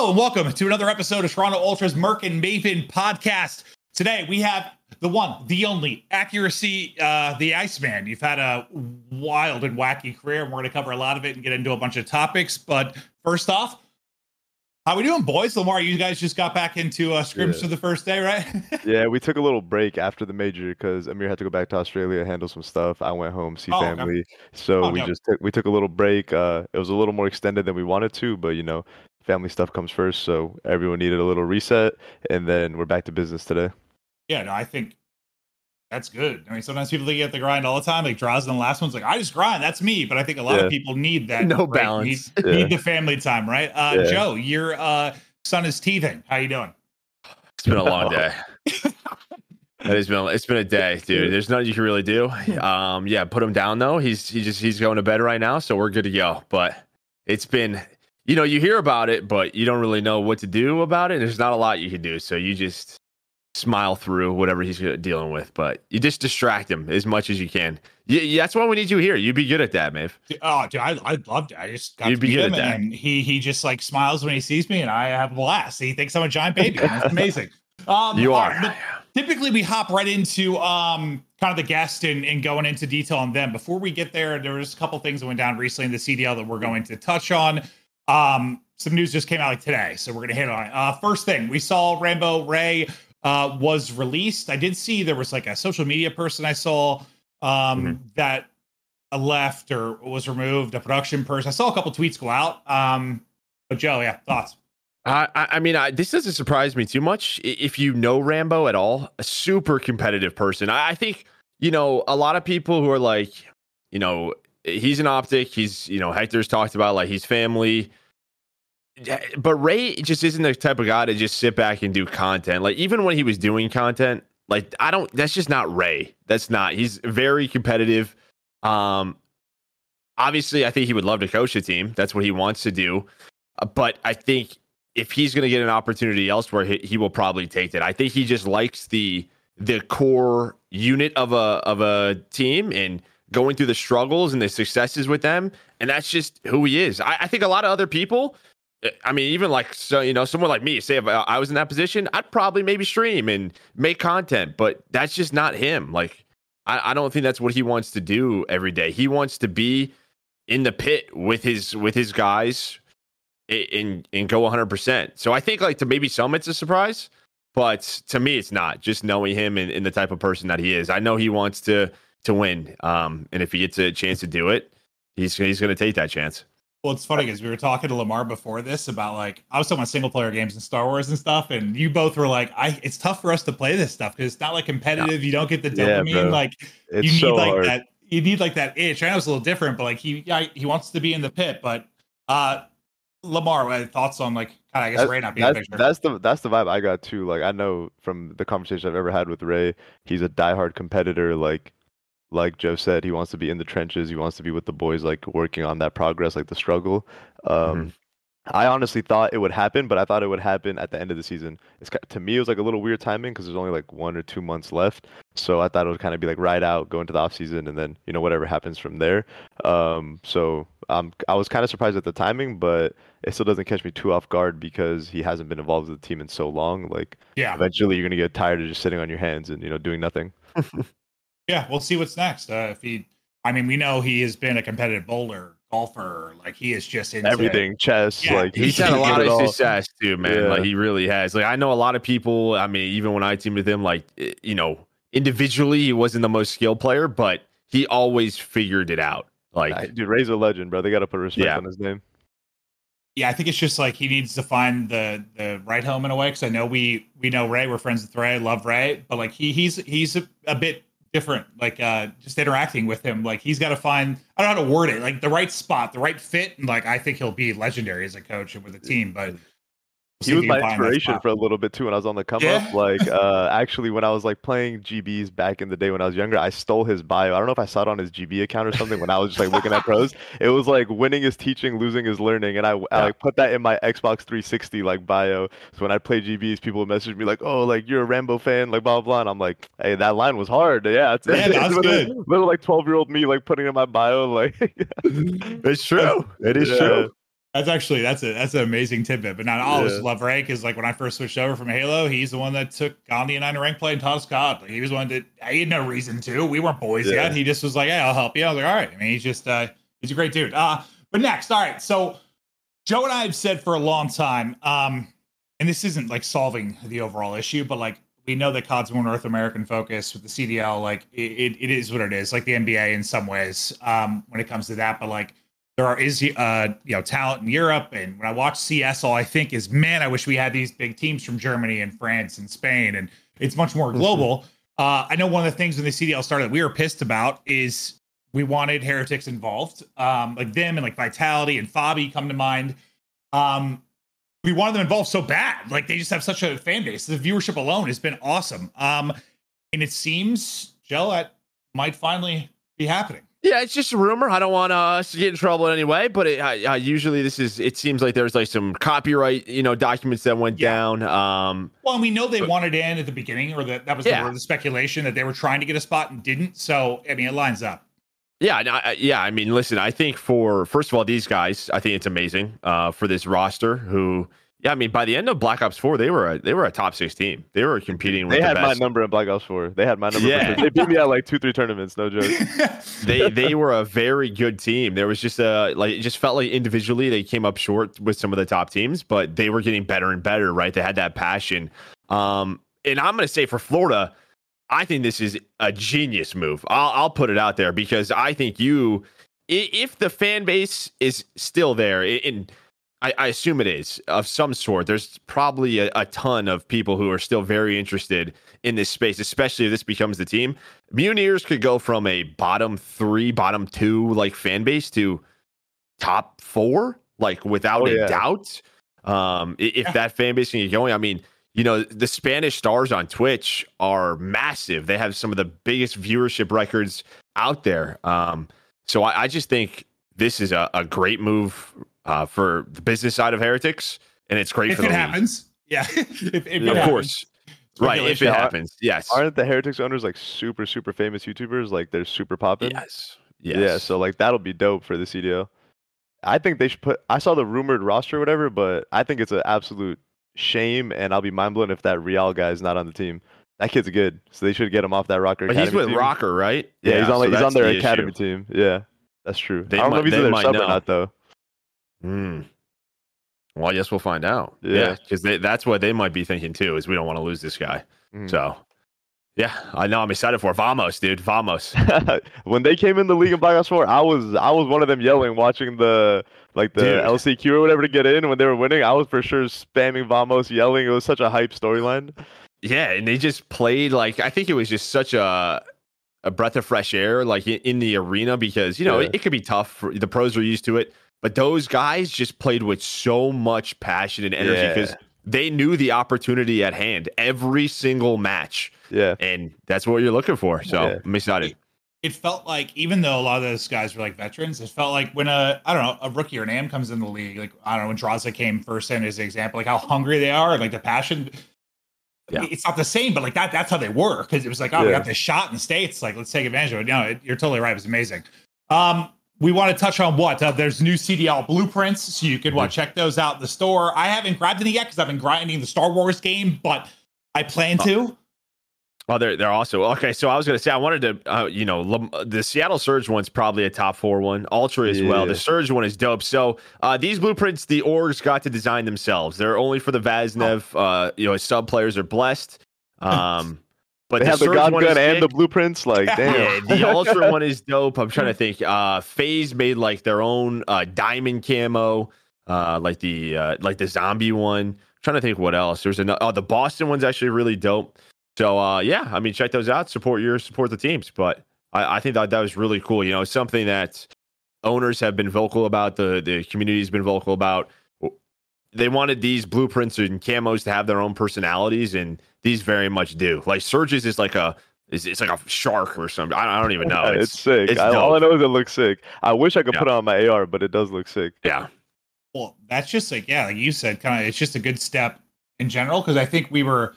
Hello and welcome to another episode of Toronto Ultras MerK and Maven podcast. Today we have the one, the only accuracy, uh, the Iceman. You've had a wild and wacky career, and we're going to cover a lot of it and get into a bunch of topics. But first off, how we doing, boys? Lamar, you guys just got back into uh, scrims Yeah. for the first day, right? Yeah, we took a little break after the major because Amir had to go back to Australia, handle some stuff. I went home, see Oh, family. So Oh, we no. just took we took a little break. Uh, it was a little more extended than we wanted to, but you know, family stuff comes first. So everyone needed a little reset, and then we're back to business today. yeah, no, I think that's good. I mean, sometimes people think you have to grind all the time. Like Draws in the last one's like, I just grind. That's me. But I think a lot Yeah. of people need that. No right? balance. Need, Yeah. need the family time, right? Uh, Yeah. Joe, your uh, son is teething. How you doing? It's been a long day. It has been it's been a day, dude. There's nothing you can really do. Um, yeah, put him down though. He's he just he's going to bed right now, so we're good to go. But it's been you know, you hear about it, but you don't really know what to do about it. There's not a lot you can do. So you just smile through whatever he's dealing with, but you just distract him as much as you can. Yeah, that's why we need you here. You'd be good at that, Maeve. Oh, dude, I, I loved it. I just got You'd to be good him, at that. and he he just like smiles when he sees me, and I have a blast. He thinks I'm a giant baby. That's amazing. Um, You are. right, typically, we hop right into um kind of the guest and, and going into detail on them. Before we get there, there was a couple things that went down recently in the CDL that we're going to touch on. Um, some news just came out like today, so we're gonna hit on it. Uh, first thing, we saw Rambo Ray uh was released. I did see there was like a social media person I saw um Mhm. that left or was removed, a production person. I saw a couple tweets go out. Um, but Joe, yeah, thoughts. I, I I mean, I, this doesn't surprise me too much. If you know Rambo at all, a super competitive person. I, I think you know a lot of people who are like, you know, he's an optic. He's you know Hector's talked about like he's family. But Ray just isn't the type of guy to just sit back and do content. Like even when he was doing content, like I don't. That's just not Ray. That's not. He's very competitive. Um, obviously, I think he would love to coach a team. That's what he wants to do. Uh, But I think if he's going to get an opportunity elsewhere, he, he will probably take it. I think he just likes the the core unit of a of a team and going through the struggles and the successes with them, and that's just who he is. I, I think a lot of other people. Uh, I mean, even like so, you know, someone like me. Say if I I was in that position, I'd probably maybe stream and make content, but that's just not him. Like, I, I don't think that's what he wants to do every day. He wants to be in the pit with his with his guys and and go 100%. So I think like to maybe some it's a surprise, but to me it's not. Just knowing him and, and the type of person that he is. I know he wants to to win. Um and if he gets a chance to do it, he's he's going to take that chance. Well, it's funny because we were talking to Lamar before this about like I was talking about single player games and Star Wars and stuff, and you both were like, "I it's tough for us to play this stuff because it's not like competitive. You don't get the Yeah, dopamine. bro. like It's you need so like hard. that. You need like that itch. I know it's a little different, but like he yeah, he wants to be in the pit. But uh Lamar, what are your thoughts on like of I guess That- Ray not being that's picture. that's the that's the vibe I got too. Like I know from the conversation I've ever had with Ray, he's a diehard competitor. Like like Joe said, he wants to be in the trenches. He wants to be with the boys, like working on that progress, like the struggle. Um, Mhm. I honestly thought it would happen, but I thought it would happen at the end of the season. It's to me, it was like a little weird timing because there's only like one or two months left. So I thought it would kind of be like right out, go into the off season, and then you know whatever happens from there. Um, so um, I was kind of surprised at the timing, but it still doesn't catch me too off guard because he hasn't been involved with the team in so long. Like yeah, eventually, you're gonna get tired of just sitting on your hands and you know doing nothing. yeah. We'll see what's next. Uh, if he, I mean, we know he has been a competitive bowler, golfer. Like he is just into Everything, chess, Yeah, like He's he had a lot of all. success too, man. Yeah. Like he really has. Like I know a lot of people. I mean, even when I teamed with him, like eh, you know, individually he wasn't the most skilled player, but he always figured it out. Like Nah, Dude, Ray's a legend, bro. They gotta put respect Yeah. on his name. yeah, I think it's just like he needs to find the the right home in a way. Because I know we we know Ray, we're friends with Ray, love Ray, but like he he's he's a, a bit different. Like uh just interacting with him, like he's got to find I don't know how to word it, like the right spot, the right fit, and like I think he'll be legendary as a coach and with a team. But He was my inspiration for a little bit too when I was on the come Yeah. up. Like, uh, actually, when I was like playing GBs back in the day when I was younger, I stole his bio. I don't know if I saw it on his GB account or something when I was just like looking at pros. It was like winning is teaching, losing is learning, and I, I Yeah. like put that in my Xbox 360 like bio. So when I play GBs, people would message me like, "Oh, like you're a Rambo fan," like blah blah. blah. And I'm like, "Hey, that line was hard." Yeah, it's, Yeah, that's good. Little like 12 year old me like putting in my bio like. it's true. It is Yeah. true. That's actually that's a that's an amazing tidbit. But not all Yeah. yeah. love Ray because like when I first switched over from Halo, he's the one that took Gandhi and I to rank play and taught us COD. Like, he was one that I had no reason to. We weren't boys Yeah. yet. He just was like, "Hey, I'll help you." I was like, "All right." I mean, he's just uh he's a great dude. Uh, but next, all right. So Joe and I have said for a long time, um, and this isn't like solving the overall issue, but like we know that COD's more North American focus with the CDL. Like it, it, it is what it is, like the NBA in some ways um, when it comes to that. But like there are is uh you know talent in Europe, and when I watch CS, all I think is, man, I wish we had these big teams from Germany and France and Spain, and it's much more global. Uh, I know one of the things when the CDL started that we were pissed about is we wanted heretics involved, um, like them and like Vitality and Fabi come to mind. Um, we wanted them involved so bad. Like they just have such a fan base. The viewership alone has been awesome. Um, and it seems, that might finally be happening. Yeah, it's just a rumor. I don't want us to get in trouble in any way, but it, uh, uh, usually this is. It seems like there's like some copyright, you know, documents that went Yeah. down. Um, Well, and we know they But- wanted in at the beginning, or that that was Yeah. the, the speculation that they were trying to get a spot and didn't. So, I mean, it lines up. Yeah, I, I- yeah. I mean, listen. I think for first of all, these guys, I think it's amazing uh, for this roster. Who, yeah, I mean, by the end of Black Ops Four, they were a, they were a top six team. They were competing with They the had my number in Black Ops 4. They had my number. for Yeah. sure. They beat me at like two, three tournaments. No joke. they they were a very good team. There was just a like it just felt like individually they came up short with some of the top teams, but they were getting better and better. Right, they had that passion. Um, and I'm gonna say for Florida, I think this is a genius move. I'll I'll put it out there because I think you, if the fan base is still there, i- and I, I assume it is of some sort. There's probably a, a ton of people who are still very interested in this space, especially if this becomes the team. Mutineers could go from a bottom three, bottom two like fan base to top four, like without Oh, a doubt. Um, if Yeah. that fan base can get going, I mean, you know, the Spanish stars on Twitch are massive. They have some of the biggest viewership records out there. Um, so I, I just think this is a, a great move uh, for the business side of Heretics, and it's great if for the it league. happens, yeah. if, if it of happens, course, right? If it speculation. happens, yes, Aren't the Heretics owners like super, super famous YouTubers? Like they're super popping. yes, yes. Yeah, so like that'll be dope for the CDL. I think they should put. I saw the rumored roster, or whatever, but I think it's an absolute shame, and I'll be mind blown if that Real guy is not on the team. That kid's good, so they should get him off that ROKKR. but he's with team. ROKKR, right? Yeah, he's on so he's on their the academy issue. team. Yeah, that's true. They I don't know if he's in their sub know. or not though. Hmm. Well, I guess we'll find out. Yeah. Yeah, because that's what they might be thinking too. Is we don't want to lose this guy. Mhm. So, yeah, I know. I'm excited for it. Vamos, dude. Vamos. when they came in the league in Black Ops 4, I was I was one of them yelling, watching the like the Dude. LCQ or whatever to get in when they were winning. I was for sure spamming Vamos, yelling. It was such a hype storyline. Yeah, and they just played like I think it was just such a a breath of fresh air, like in, the arena, because you know Yeah. it, it could be tough. For, the pros are used to it, but those guys just played with so much passion and energy because Yeah. they knew the opportunity at hand every single match, Yeah, and that's what you're looking for. So Yeah. I'm excited. it felt like even though a lot of those guys were like veterans, it felt like when a I don't know a rookie or an AM comes in the league, like I don't know when Drazah came first in as an example, like how hungry they are, like the passion. Yeah. It's not the same, but like that that's how they were because it was like oh we Yeah. got this shot in the states, like let's take advantage of it. No, it, you're totally right. It was amazing. Um, we want to touch on what uh, there's new CDL blueprints, so you can what check those out in the store. I haven't grabbed any yet because I've been grinding the Star Wars game, but I plan to. Oh, they're they're also okay. So I was gonna say I wanted to, uh, you know, the Seattle Surge one's probably a top four one. Ultra as well. The Surge one is dope. So uh, these blueprints, the orgs got to design themselves. They're only for the Vaznev. Oh. Uh, you know, sub players are blessed. Um, but they the have the God gun is and the blueprints. Like, damn. Yeah, the Ultra one is dope. I'm trying to think. Uh, FaZe made like their own uh, diamond camo, uh, like the uh, like the zombie one. trying to think what else. There's another. Oh, the Boston one's actually really dope. So uh, yeah, I mean, check those out. Support your support the teams. But I, I think that that was really cool. You know, something that owners have been vocal about. The the community's been vocal about. They wanted these blueprints and camos to have their own personalities, and these very much do. Like Surges is like a it's, it's like a shark or something. I, I don't even know. it's, sick. it's I, all I know is it looks sick. I wish I could Yeah. put it on my AR, but it does look sick. yeah. Well, that's just like yeah, like you said, kind of. It's just a good step in general because I think we were.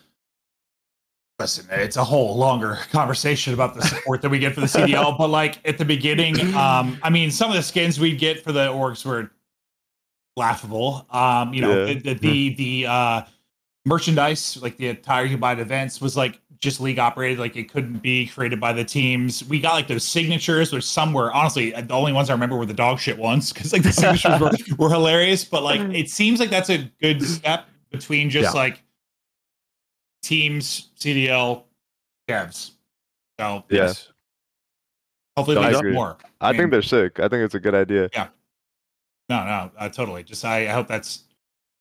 Listen, it's a whole longer conversation about the support that we get for the CDL, but like at the beginning, um, I mean, some of the skins we get for the orgs were laughable. Um, you know, Yeah. the the, the the uh merchandise, like the attire you buy at events, was like just league operated. Like it couldn't be created by the teams. We got like those signatures, which some were honestly the only ones I remember were the dog shit ones because like the signatures were, were hilarious. But like it seems like that's a good step between just Yeah. like teams, CDL, devs. So Yeah. Yes. hopefully I there's more. I mean, think they're sick. I think it's a good idea. No, no, uh, totally. Just I, I hope that's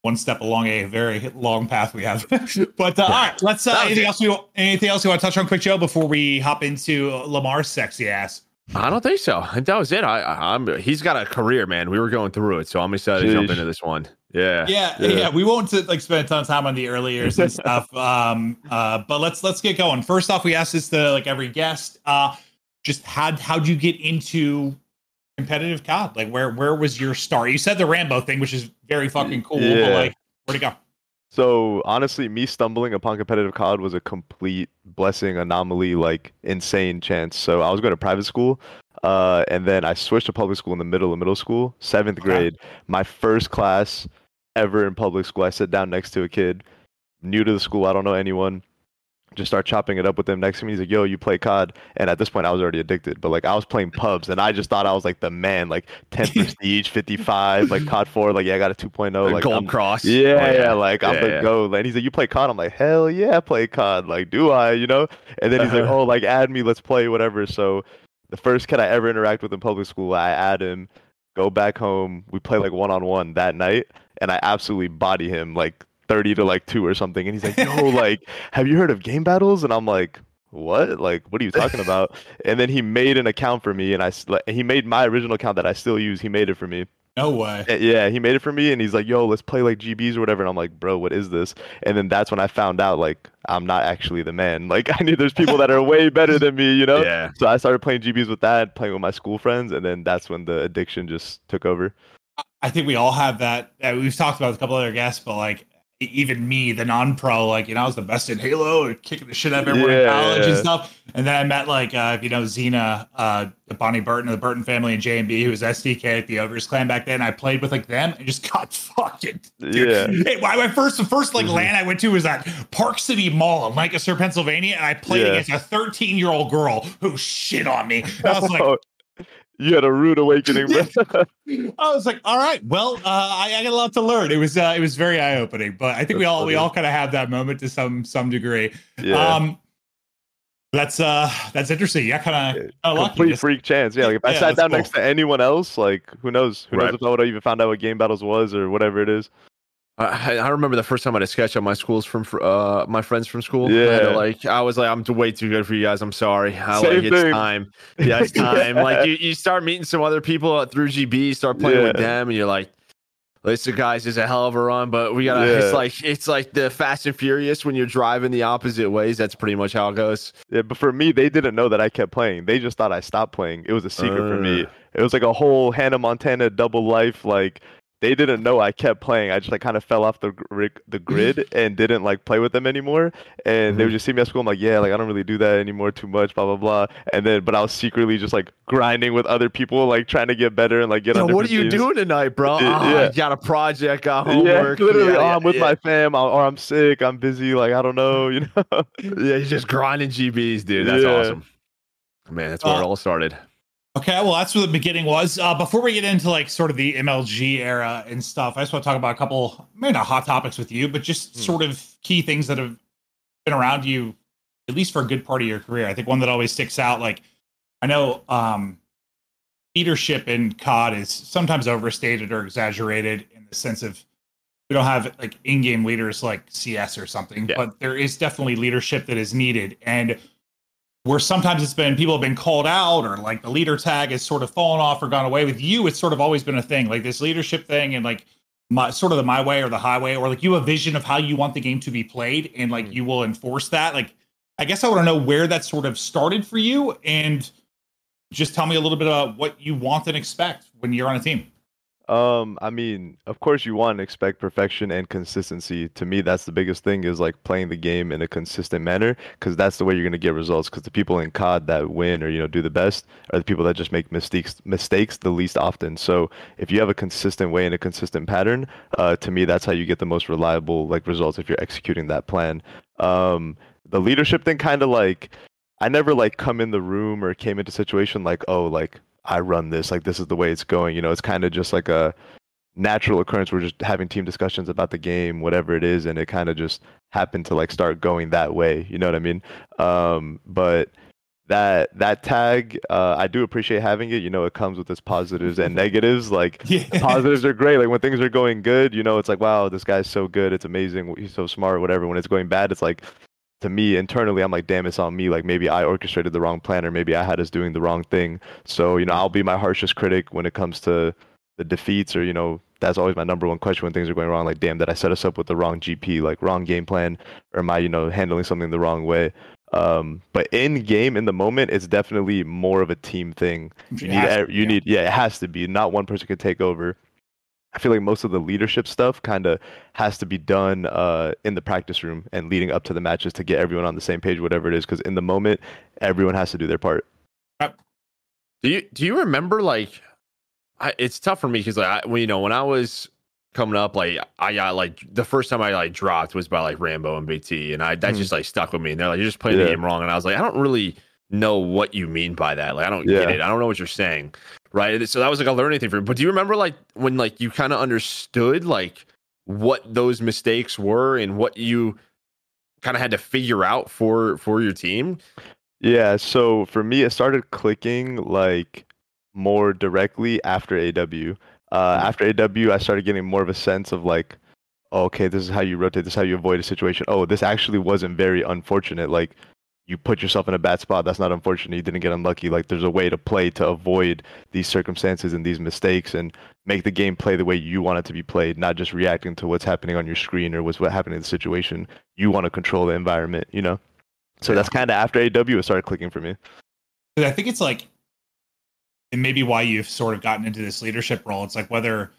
one step along a very long path we have. but uh, all right, let's. Uh, anything it. else? We anything else you want to touch on, quick, Joe, before we hop into Lamar's sexy ass? I don't think so. I that was it. I, I, I'm. He's got a career, man. We were going through it, so I'm excited to jump into this one. Yeah. Yeah, yeah, Yeah. We won't uh, like spend a ton of time on the early years and stuff. Um, uh, but let's let's get going. First off, we asked this to like every guest. Uh, just how how'd you get into competitive COD? Like, where where was your start? You said the Rambo thing, which is very fucking cool. But Yeah. like, where'd it go? So honestly, me stumbling upon competitive COD was a complete blessing, anomaly, like insane chance. So I was going to private school, uh, and then I switched to public school in the middle of middle school, seventh Okay. grade. My first class ever in public school. I sit down next to a kid, new to the school. I don't know anyone. Just start chopping it up with him. Next to me, he's like, "Yo, you play COD?" And at this point, I was already addicted. But like, I was playing pubs, and I just thought I was like the man, like 10 prestige, 55, like COD 4. Like, yeah, I got a 2.0. Like, Gold I'm- cross. yeah, Oh, yeah, like I'm Yeah, the yeah. go. And he's like, "You play COD?" I'm like, "Hell yeah, I play COD." Like, do I? You know? And then he's like, Uh-huh. "Oh, like add me, let's play, whatever." So, the first kid I ever interact with in public school, I add him, go back home, we play like one on one that night, and I absolutely body him like thirty to like two or something. And he's like, "Yo, like, have you heard of game battles?" And I'm like. What? Like, what are you talking about? and then he made an account for me, and I like, he made my original account that I still use. He made it for me. No way. Uh, Yeah, he made it for me, and he's like, "Yo, let's play like GBs or whatever." And I'm like, "Bro, what is this?" And then that's when I found out like I'm not actually the man. Like I knew there's people that are way better than me, you know. Yeah. So I started playing GBs with that, playing with my school friends, and then that's when the addiction just took over. I think we all have that. We've talked about with a couple other guests, but like even me, the non-pro, like you know, I was the best in Halo, and kicking the shit out of everyone in Yeah, college and stuff. And then I met like uh, you know Xena, uh, Bonnie Burton of the Burton family, and J and B, who was SDK at the Ogres Clan back then. I played with like them and just got fucking. Dude. Yeah. Hey, my, first the first like Mhm. LAN I went to was at Park City Mall in Lancaster, Pennsylvania, and I played Yeah. against a 13 year old girl who shit on me. And I was like, you had a rude awakening, bro. I was like, all right, well, uh, I, I got a lot to learn. It was uh, it was very eye opening, but I think we That's all we all kind of have that moment to some some degree. yeah. Um, that's uh that's interesting. Yeah, kind of uh, lucky. Complete Just- freak chance. Yeah, like if I Yeah, sat down cool. next to anyone else, like who knows? Who Right. knows if I would have even found out what game battles was or whatever it is. I, I remember the first time I had a sketch on my schools from uh my friends from school. I Yeah. like I was like, I'm way too good for you guys. I'm sorry. I, Same like it's time. Yeah, it's time. Like you, you start meeting some other people uh, through GB, start playing with them, and you're like, listen, guys, is a hell of a run, but we gotta. It's like it's like the Fast and Furious when you're driving the opposite ways. That's pretty much how it goes. Yeah, but for me, they didn't know that I kept playing. They just thought I stopped playing. It was a secret for me. Uh. It was like a whole Hannah Montana double life. Like they didn't know I kept playing. I just like kind of fell off the gr- the grid and didn't like play with them anymore. And they would just see me at school. I'm like, yeah, like I don't really do that anymore too much. Blah blah blah. And then, but I was secretly just like grinding with other people, like trying to get better and like get Yo, on. what are you teams. doing tonight, bro? Yeah. Ah, I got a project, got Yeah, homework. literally. Yeah, oh, yeah, I'm with yeah. my fam, or or I'm sick. I'm busy. Like I don't know. You know. Yeah, he's just grinding GBs, dude. That's Yeah. awesome. Man, that's where it Uh, all started. Okay, well, that's where the beginning was. Uh, before we get into like sort of the MLG era and stuff, I just want to talk about a couple, maybe not hot topics with you, but just Hmm. sort of key things that have been around you, at least for a good part of your career. I think one that always sticks out, like I know um, leadership in COD is sometimes overstated or exaggerated in the sense of we don't have like in-game leaders like CS or something, Yeah. but there is definitely leadership that is needed. And where sometimes it's been people have been called out or like the leader tag has sort of fallen off or gone away. With you, it's sort of always been a thing, like this leadership thing and like my sort of the my way or the highway, or like you have a vision of how you want the game to be played and like Mm. you will enforce that. Like I guess I want to know where that sort of started for you and just tell me a little bit about what you want and expect when you're on a team. Um, I mean, of course you want to expect perfection and consistency. To me, that's the biggest thing is like playing the game in a consistent manner because that's the way you're gonna get results. Because the people in COD that win or you know do the best are the people that just make mistakes mistakes the least often. So if you have a consistent way and a consistent pattern, uh, to me that's how you get the most reliable like results if you're executing that plan. Um, the leadership thing kind of like I never like come in the room or came into situation like oh like I run this, like this is the way it's going. You know, it's kind of just like a natural occurrence. We're just having team discussions about the game, whatever it is, and it kind of just happened to like start going that way. You know what I mean? Um, but that that tag, uh, I do appreciate having it. You know, it comes with its positives and negatives. Like yeah. positives are great. Like when things are going good, you know, it's like wow, this guy's so good, it's amazing, he's so smart, whatever. When it's going bad, it's like to me internally, I'm like, damn, it's on me. Like maybe I orchestrated the wrong plan, or maybe I had us doing the wrong thing. So you know, I'll be my harshest critic when it comes to the defeats, or you know, that's always my number one question when things are going wrong. Like, damn, did I set us up with the wrong GP, like wrong game plan, or am I, you know, handling something the wrong way? Um, but in game, in the moment, it's definitely more of a team thing. You need, to, you need, yeah, it has to be. Not one person can take over. I feel like most of the leadership stuff kind of has to be done uh, in the practice room and leading up to the matches to get everyone on the same page, whatever it is. Because in the moment, everyone has to do their part. Do you do you remember like? I, it's tough for me because like I, well, you know when I was coming up, like I got like the first time I like dropped was by like Rambo and BT, and I that mm. just like stuck with me. And they're like, "You're just playing yeah. the game wrong," and I was like, "I don't really." know what you mean by that. Like I don't yeah. get it. I don't know what you're saying right? So that was like a learning thing for me. But do you remember like when like you kind of understood like what those mistakes were and what you kind of had to figure out for for your team? Yeah, so for me it started clicking like more directly after AW. Uh, mm-hmm. after AW, I started getting more of a sense of like, oh, okay, this is how you rotate. This is how you avoid a situation. Oh, this actually wasn't very unfortunate. Like you put yourself in a bad spot. That's not unfortunate. You didn't get unlucky. Like there's a way to play to avoid these circumstances and these mistakes and make the game play the way you want it to be played, not just reacting to what's happening on your screen or what's what happening in the situation. You want to control the environment, you know? So yeah. that's kind of after AW it started clicking for me. I think it's like and maybe why you've sort of gotten into this leadership role. It's like whether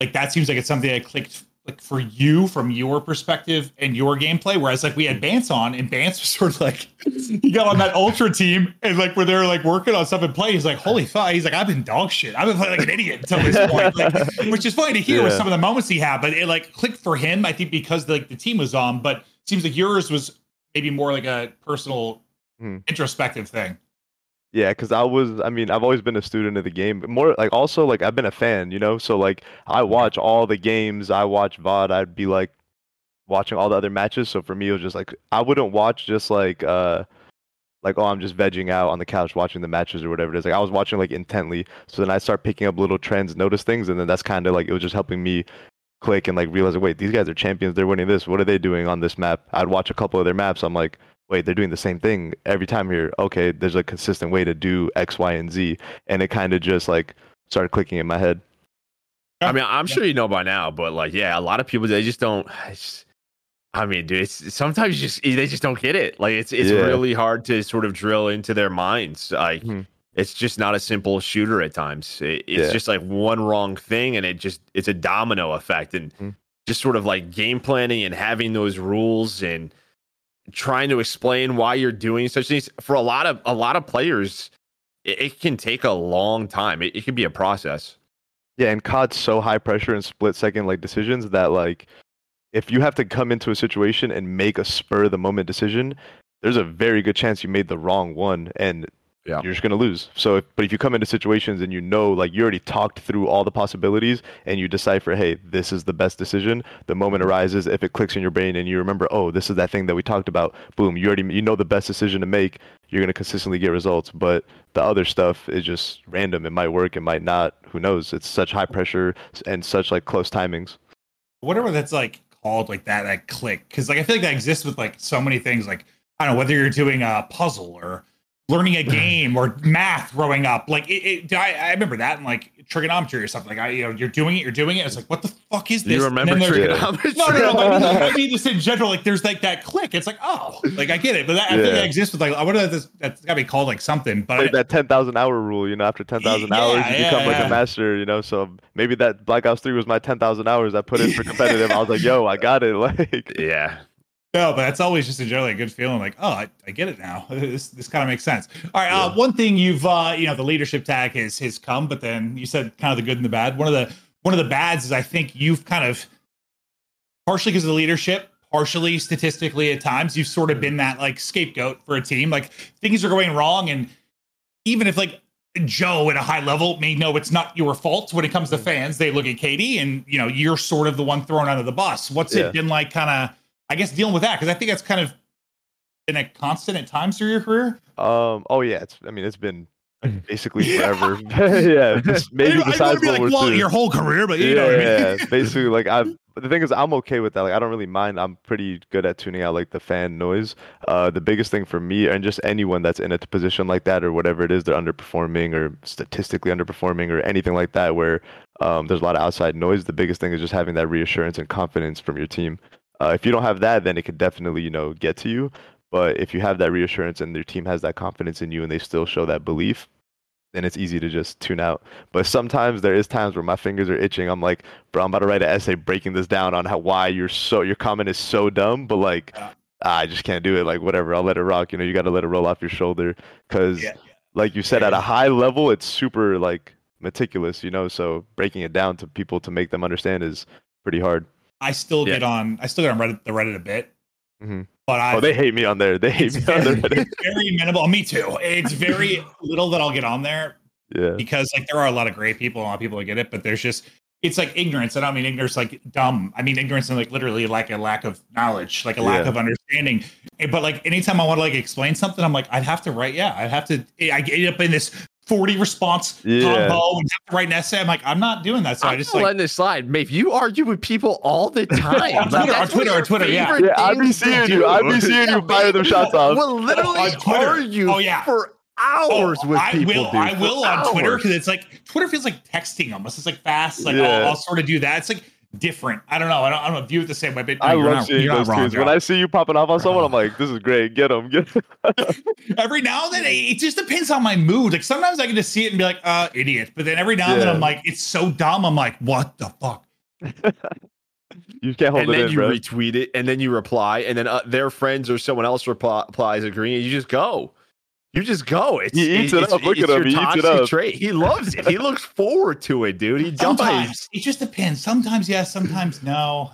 like that seems like it's something that clicked like for you from your perspective and your gameplay. Whereas like we had Bance on and Bance was sort of like he got on that ultra team and like where they're like working on stuff and play. He's like, holy fuck. He's like, I've been dog shit. I've been playing like an idiot until this point. Like, which is funny to hear yeah. with some of the moments he had, but it like clicked for him, I think, because like the team was on, but seems like yours was maybe more like a personal hmm. introspective thing. Yeah, because I was, I mean, I've always been a student of the game, but more like also like I've been a fan, you know. So like I watch all the games, I watch VOD. I'd be like watching all the other matches. So for me, it was just like I wouldn't watch just like uh like oh I'm just vegging out on the couch watching the matches or whatever it is. Like I was watching like intently. So then I start picking up little trends, notice things, and then that's kind of like it was just helping me click and like realize wait these guys are champions. They're winning this. What are they doing on this map? I'd watch a couple of their maps. I'm like wait, they're doing the same thing every time here. Okay, there's a consistent way to do X, Y, and Z. And it kind of just like started clicking in my head. I mean, I'm sure you know by now, but like, yeah, a lot of people they just don't. Just, I mean, dude, it's sometimes just they just don't get it. Like, it's it's yeah. really hard to sort of drill into their minds. Like, mm-hmm. it's just not a simple shooter at times. It, it's yeah. just like one wrong thing, and it just it's a domino effect, and mm-hmm. just sort of like game planning and having those rules and trying to explain why you're doing such things for a lot of a lot of players it, it can take a long time. It, it can be a process. Yeah and cod's so high pressure and split second like decisions that like if you have to come into a situation and make a spur the moment decision there's a very good chance you made the wrong one and yeah. you're just going to lose. So, if, but if you come into situations and you know, like you already talked through all the possibilities and you decipher, hey, this is the best decision. The moment arises, if it clicks in your brain and you remember, oh, this is that thing that we talked about. Boom, you already you know the best decision to make. You're going to consistently get results. But the other stuff is just random. It might work, it might not. Who knows? It's such high pressure and such like close timings. Whatever that's like called, like that that click, because like I feel like that exists with like so many things. Like I don't know whether you're doing a puzzle or learning a game or math growing up. Like it, it I, I remember that and like trigonometry or something. Like I, you know, you're doing it, you're doing it. It's like, what the fuck is this? You remember trigonometry? No, no, no. I mean, I mean, just in general, like there's like that click. It's like, oh, like I get it, but that, I think Yeah. that exists with like I wonder if this that's got to be called like something. But I, like that 10,000 hour rule, you know, after 10,000 Yeah, hours, you yeah, become like a master, you know. So maybe that Black Ops 3 was my 10,000 hours I put in for competitive. I was like, yo, I got it. Like, Yeah. No, but that's always just a generally a good feeling. Like, oh, I, I get it now. This this kind of makes sense. All right. Uh, one thing you've uh, you know, the leadership tag has has come, but then you said kind of the good and the bad. One of the one of the bads is I think you've kind of partially because of the leadership, partially statistically at times, you've sort of been that like scapegoat for a team. Like things are going wrong, and even if like Joe at a high level may know it's not your fault when it comes to fans, they look at KD and you know you're sort of the one thrown under the bus. What's Yeah. it been like, kind of? I guess dealing with that because I think that's kind of been a constant at times through your career. um, oh yeah, it's. I mean, it's been basically forever. yeah, maybe I besides wanna be World like, War well, II. your whole career, but you yeah, know what I mean. yeah, basically like I've but the thing is I'm okay with that. Like I don't really mind. I'm pretty good at tuning out like the fan noise. Uh the biggest thing for me and just anyone that's in a position like that or whatever it is they're underperforming or statistically underperforming or anything like that where um there's a lot of outside noise, the biggest thing is just having that reassurance and confidence from your team. Uh if you don't have that then it could definitely, you know, get to you. But if you have that reassurance and your team has that confidence in you and they still show that belief, then it's easy to just tune out. But sometimes there is times where my fingers are itching. I'm like, bro, I'm about to write an essay breaking this down on how why you're so your comment is so dumb, but like Yeah. ah, I just can't do it. Like whatever, I'll let it rock. You know, you got to let it roll off your shoulder because, Yeah, like you said, at a high level, it's super like meticulous. You know, so breaking it down to people to make them understand is pretty hard. I still Yeah. get on. I still get on Reddit, the Reddit a bit, Mhm. but I Oh, they hate me on there. They hate me on very, there. it's very minimal. Me too. It's very little that I'll get on there yeah. because like there are a lot of great people, a lot of people that get it, but there's just it's like ignorance. And I don't mean ignorance like dumb. I mean ignorance and like literally like a lack of knowledge, like a lack Yeah. of understanding. But like anytime I want to like explain something, I'm like, I'd have to write, yeah, I'd have to I get up in this 40 response Yeah. combo and have to write an essay. I'm like, I'm not doing that. So I I'm just just like letting this slide. Mate, you argue with people all the time. On Twitter, That's on Twitter, on Twitter, yeah. Yeah, I be seeing you. I be seeing you Yeah, fire them shots off. We'll literally On Twitter. argue Oh, yeah. for hours Oh, with I people. will. dude, I will on Twitter because it's like Twitter feels like texting almost. It's like fast. Like Yeah. I'll, I'll sort of do that. It's like different. I don't know. I don't. I don't view it the same way. But no, I you're love not, seeing you're those wrong, tweets. When I see you popping off on someone, I'm like, this is great. Get them. Get 'em." every now and then, it it just depends on my mood. Like sometimes I can just see it and be like, uh, idiot. But then every now and then I'm like, it's so dumb. I'm like, what the fuck? You can't hold it. and it then in, you bro. retweet it, and then you reply, and then uh, their friends or someone else repli- replies agreeing, and you just go. You just go. It's, He eats it it's, up. Look at him. your He eats it up. Trait. He loves it. He looks forward to it, dude. He dives. Sometimes it just depends. Sometimes yes. Sometimes no.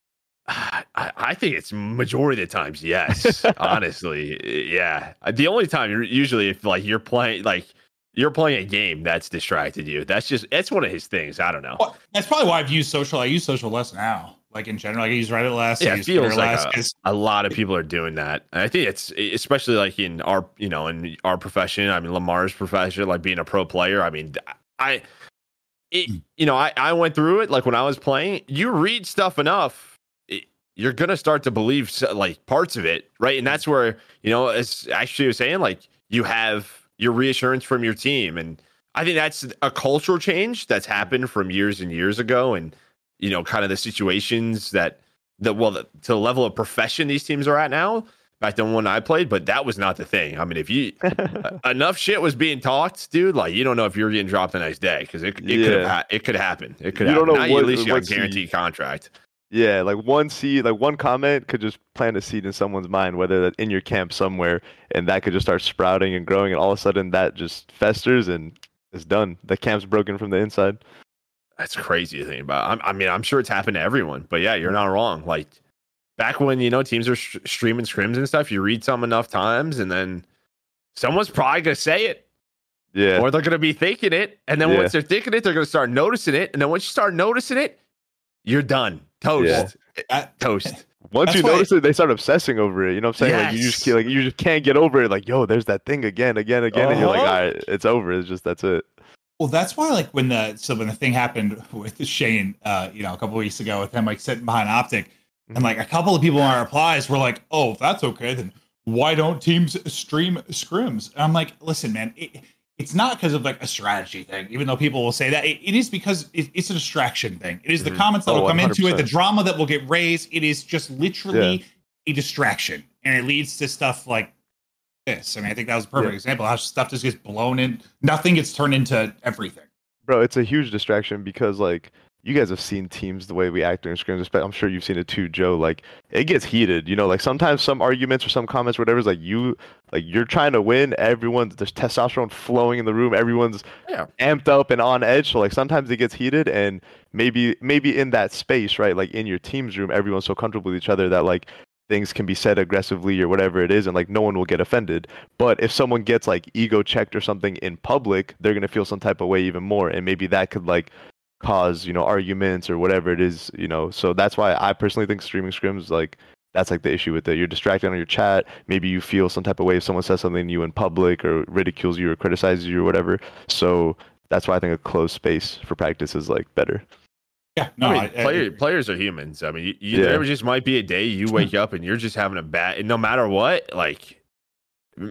I, I think it's majority of the times yes. honestly, yeah. The only time you're usually if like you're playing like you're playing a game that's distracted you. That's just that's one of his things. I don't know. Well, that's probably why I've used social. I use social less now. Like in general, like I use Reddit less. Yeah, it feels Twitter like a- a lot of people are doing that. And I think it's especially like in our, you know, in our profession. I mean, Lamar's profession, like being a pro player. I mean, I, it, you know, I, I went through it. Like when I was playing, you read stuff enough, it, you're gonna start to believe so- like parts of it, right? And that's where you know, as actually was saying, like you have your reassurance from your team, and I think that's a cultural change that's happened from years and years ago, and you know, kind of the situations that the well the, to the level of profession these teams are at now back then when I played, but that was not the thing. I mean, if you enough shit was being talked, dude, like you don't know if you're getting dropped the next day because it, it could have ha- it could happen. It could You happen. don't know Now what- at least you got a guaranteed contract. Yeah, like one seed, like one comment could just plant a seed in someone's mind, whether that's in your camp somewhere, and that could just start sprouting and growing, and all of a sudden that just festers and it's done. The camp's broken from the inside. That's crazy to think about. I'm, I mean, I'm sure it's happened to everyone, but yeah, you're not wrong. Like back when you know teams are sh- streaming scrims and stuff, you read some enough times, and then someone's probably gonna say it, Yeah, or they're gonna be thinking it, and then Yeah. once they're thinking it, they're gonna start noticing it, and then once you start noticing it, you're done. Toast. I- Toast. once that's you notice it, they start obsessing over it. You know what I'm saying? Like you just can't, like you just can't get over it. Like yo, there's that thing again, again, again, and you're like, Uh-huh. all right, it's over. It's just that's it. Well, that's why, like, when the so when the thing happened with Shane, uh, you know, a couple weeks ago with him like sitting behind optic, and like a couple of people in our replies were like, "Oh, if that's okay, then why don't teams stream scrims? And I'm like, listen, man, it, it's not because of like a strategy thing, even though people will say that. it, it is because it, it's a distraction thing. It is the Mhm. comments that Oh, will come into it, the drama that will get raised. It is just literally a distraction, and it leads to stuff like this. I mean, I think that was a perfect Yeah. example how stuff just gets blown in. Nothing gets turned into everything. Bro, it's a huge distraction because like you guys have seen teams the way we act during scrims. I'm sure you've seen it too, Joe. Like it gets heated. You know, like sometimes some arguments or some comments, whatever, is like you like you're trying to win. Everyone's there's testosterone flowing in the room. Everyone's Yeah. amped up and on edge. So like sometimes it gets heated, and maybe maybe in that space, right? Like in your team's room, everyone's so comfortable with each other that like things can be said aggressively or whatever it is, and like no one will get offended. But if someone gets like ego checked or something in public, they're gonna feel some type of way even more, and maybe that could like cause you know arguments or whatever it is, you know. So that's why I personally think streaming scrims like that's like the issue with it. You're distracted on your chat. Maybe you feel some type of way if someone says something to you in public or ridicules you or criticizes you or whatever. So that's why I think a closed space for practice is like better. Yeah, no, I mean, I- I player, agree. players are humans. I mean, you, you, Yeah. there just might be a day you wake up and you're just having a bad, and no matter what, like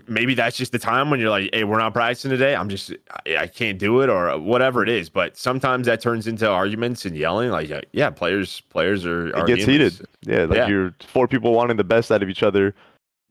maybe that's just the time when you're like, hey, we're not practicing today. I'm just, I, I can't do it or whatever it is. But sometimes that turns into arguments and yelling. Like, uh, yeah, players, players are, It gets humans. heated. Yeah, like Yeah. you're four people wanting the best out of each other.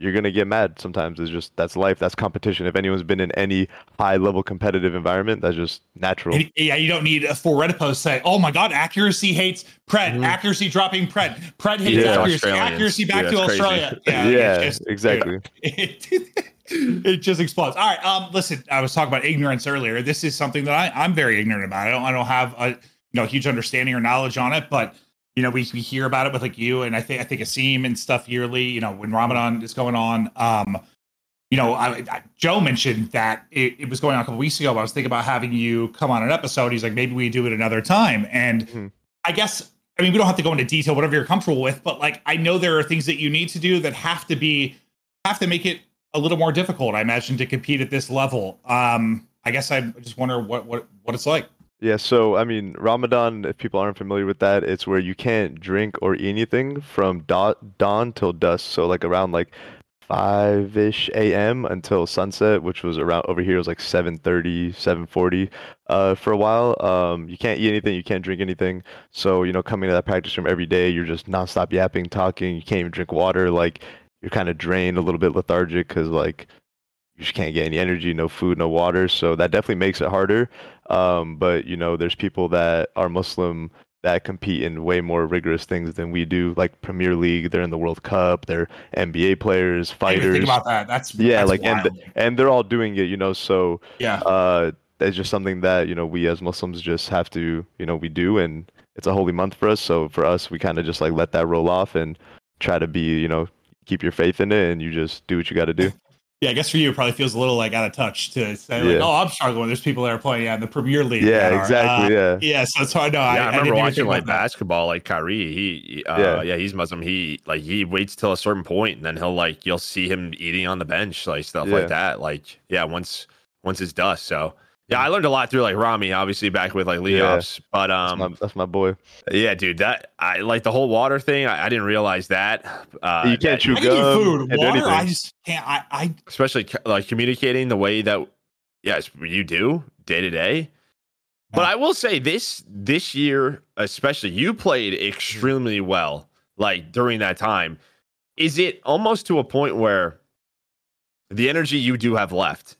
You're gonna get mad sometimes. It's just that's life. That's competition. If anyone's been in any high level competitive environment, that's just natural. And, yeah, you don't need a four Reddit post say, "Oh my God, accuracy hates Pred, Mhm. accuracy dropping Pred, Pred hates Yeah. accuracy, accuracy back Yeah, to it's crazy. Australia." Yeah, it's just- exactly. It, it just explodes. All right, um, listen, I was talking about ignorance earlier. This is something that I, I'm very ignorant about. I don't, I don't have a you know huge understanding or knowledge on it, but you know, we, we hear about it with like you and I think I think Asim and stuff yearly. You know, when Ramadan is going on, um, you know, I, I, Joe mentioned that it, it was going on a couple weeks ago. I was thinking about having you come on an episode. He's like, maybe we do it another time. And Mhm. I guess, I mean, we don't have to go into detail, whatever you're comfortable with, but like, I know there are things that you need to do that have to be, have to make it a little more difficult, I imagine, to compete at this level. Um, I guess I just wonder what, what, what it's like. Yeah, so I mean, Ramadan, if people aren't familiar with that, it's where you can't drink or eat anything from dawn, dawn till dusk. So like around like 5-ish a.m. until sunset, which was around over here was like 7:30, 7:40 uh for a while. Um you can't eat anything, you can't drink anything. So, you know, coming to that practice room every day, you're just nonstop yapping, talking, you can't even drink water, like you're kind of drained, a little bit lethargic cuz like you just can't get any energy, no food, no water. So that definitely makes it harder. Um, but you know, there's people that are Muslim that compete in way more rigorous things than we do, like Premier League. They're in the World Cup. They're NBA players, I think fighters, about that. That's Yeah, that's like, and wild. and they're all doing it. You know, so yeah. uh, that's just something that you know we as Muslims just have to, you know, we do, and it's a holy month for us. So for us, we kind of just like let that roll off and try to be, you know, keep your faith in it, and you just do what you got to do. Yeah, I guess for you, it probably feels a little like out of touch to say, like, Yeah. oh, I'm struggling. There's people that are playing yeah, in the Premier League. Yeah, exactly. uh, yeah. yeah, so it's hard. No, Yeah, I, I, I remember didn't watching think like basketball, like Kyrie. He, uh, Yeah. yeah. he's Muslim. He like he waits till a certain point, and then he'll like you'll see him eating on the bench, like stuff Yeah. like that. Like yeah, once once it's dust. So yeah, I learned a lot through like Rami, obviously back with like Yeah. Leops. But That's, um, my, that's my boy. yeah, dude, that I like the whole water thing. I, I didn't realize that. Uh, You can't that- chew I can gum, food, can't water. I just can't. I, I especially like communicating the way that yes you do day to day but i will say this this year especially you played extremely well like during that time is it almost to a point where the energy you do have left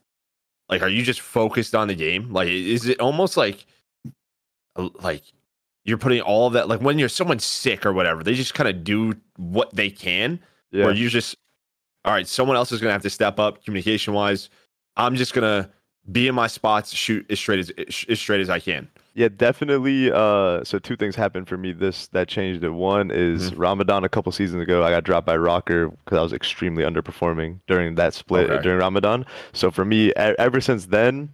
like are you just focused on the game? Like is it almost like like you're putting all of that like when you're someone sick or whatever they just kind of do what they can Yeah. where you just all right someone else is going to have to step up communication wise i'm just going to be in my spots shoot as straight as as straight as i can Yeah, definitely. Uh, so two things happened for me. This that changed it. One is Mm-hmm. Ramadan a couple seasons ago. I got dropped by ROKKR because I was extremely underperforming during that split Okay. during Ramadan. So for me, ever since then,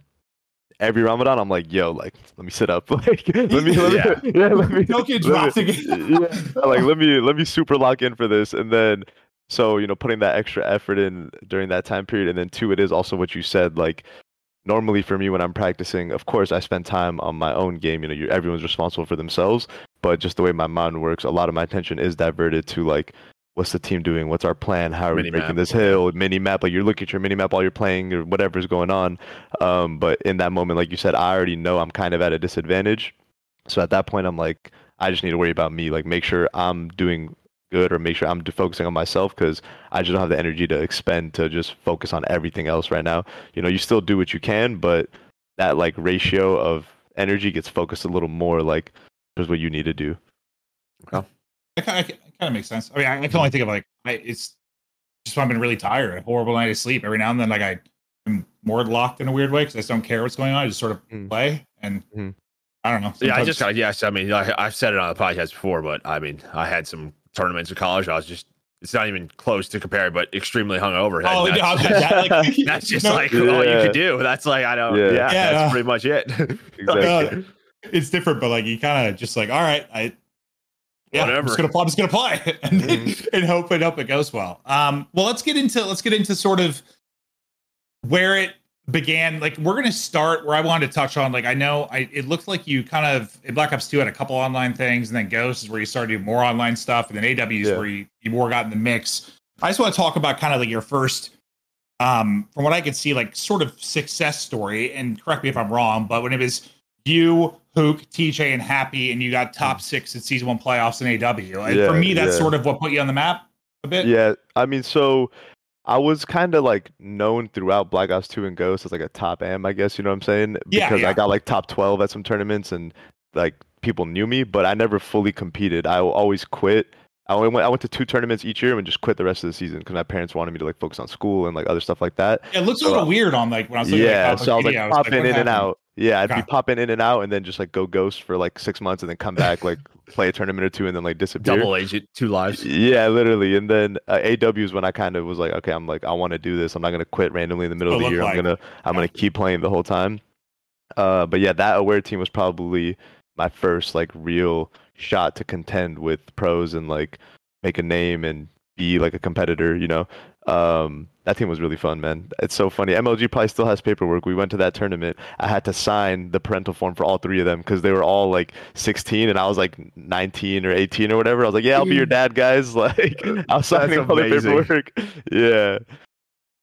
every Ramadan, I'm like, yo, like let me sit up, like let me, let me Yeah. yeah, let me, don't get dropped me- again. yeah, like let me let me super lock in for this, and then so you know putting that extra effort in during that time period, and then two, it is also what you said, like normally for me when I'm practicing, of course I spend time on my own game. You know, everyone's responsible for themselves, but just the way my mind works, a lot of my attention is diverted to like what's the team doing? What's our plan? How are we Mini breaking map. this hill? Mini map. Like you're looking at your mini map while you're playing or whatever's going on. Um, but in that moment, like you said, I already know I'm kind of at a disadvantage. So at that point, I'm like, I just need to worry about me. Like make sure I'm doing good or make sure I'm focusing on myself because I just don't have the energy to expend to just focus on everything else right now. You know, you still do what you can, but that like ratio of energy gets focused a little more. Like, here's what you need to do. It kind, of, it kind of makes sense. I mean, I, I can only think of like I, it's just I've been really tired, a horrible night of sleep. Every now and then, like I am more locked in a weird way because I just don't care what's going on. I just sort of Mm. play, and Mhm. I don't know. Yeah, I sometimes- just got yes. I mean, I, I've said it on the podcast before, but I mean, I had some tournaments in college. I was just it's not even close to compare, but extremely hungover. Oh, that's, okay, that, like, that's just no, like all you could do. That's like I don't. Yeah. Yeah, Yeah. that's pretty much it. Exactly. it's different, but like you kind of just like, all right, I yeah, I'm Whatever. just gonna play. I'm just gonna play and, Mhm. and hope and hope it goes well. Um, well, let's get into let's get into sort of where it began. Like we're gonna start where I wanted to touch on. Like I know I it looked like you kind of in Black Ops Two had a couple online things, and then Ghost is where you started doing more online stuff, and then AW is Yeah. where you, you more got in the mix. I just want to talk about kind of like your first um, from what I could see, like sort of success story. And correct me if I'm wrong, but when it was you, Huke, TJ, and Happy, and you got top six at season one playoffs in AW. Like, Yeah, for me, that's yeah. sort of what put you on the map a bit. Yeah, I mean, so I was kind of like known throughout Black Ops 2 and Ghost as like a top am, I guess, you know what I'm saying? Yeah, Because yeah. I got like top 12 at some tournaments and like people knew me, but I never fully competed. I always quit. I only went, I went to two tournaments each year and just quit the rest of the season because my parents wanted me to like focus on school and like other stuff like that. It looks a little uh, weird on like when I was looking Yeah, at so I was like popping what in and out. Yeah, I'd Okay. be popping in and out and then just like go ghost for like six months and then come back, like play a tournament or two and then like disappear. Double agent, two lives. Yeah, literally. And then uh, AW is when I kind of was like, okay, I'm like, I want to do this. I'm not gonna quit randomly in the middle What of the year. looked I'm gonna, I'm Yeah. gonna keep playing the whole time. Uh, but yeah, that aware team was probably my first like real shot to contend with pros and like make a name and be like a competitor. You know, um, that team was really fun, man. It's so funny. MLG probably still has paperwork. We went to that tournament. I had to sign the parental form for all three of them because they were all like 16 and I was like 19 or 18 or whatever. I was like, yeah, I'll be your dad, guys. Like, I was signing all the paperwork. Yeah.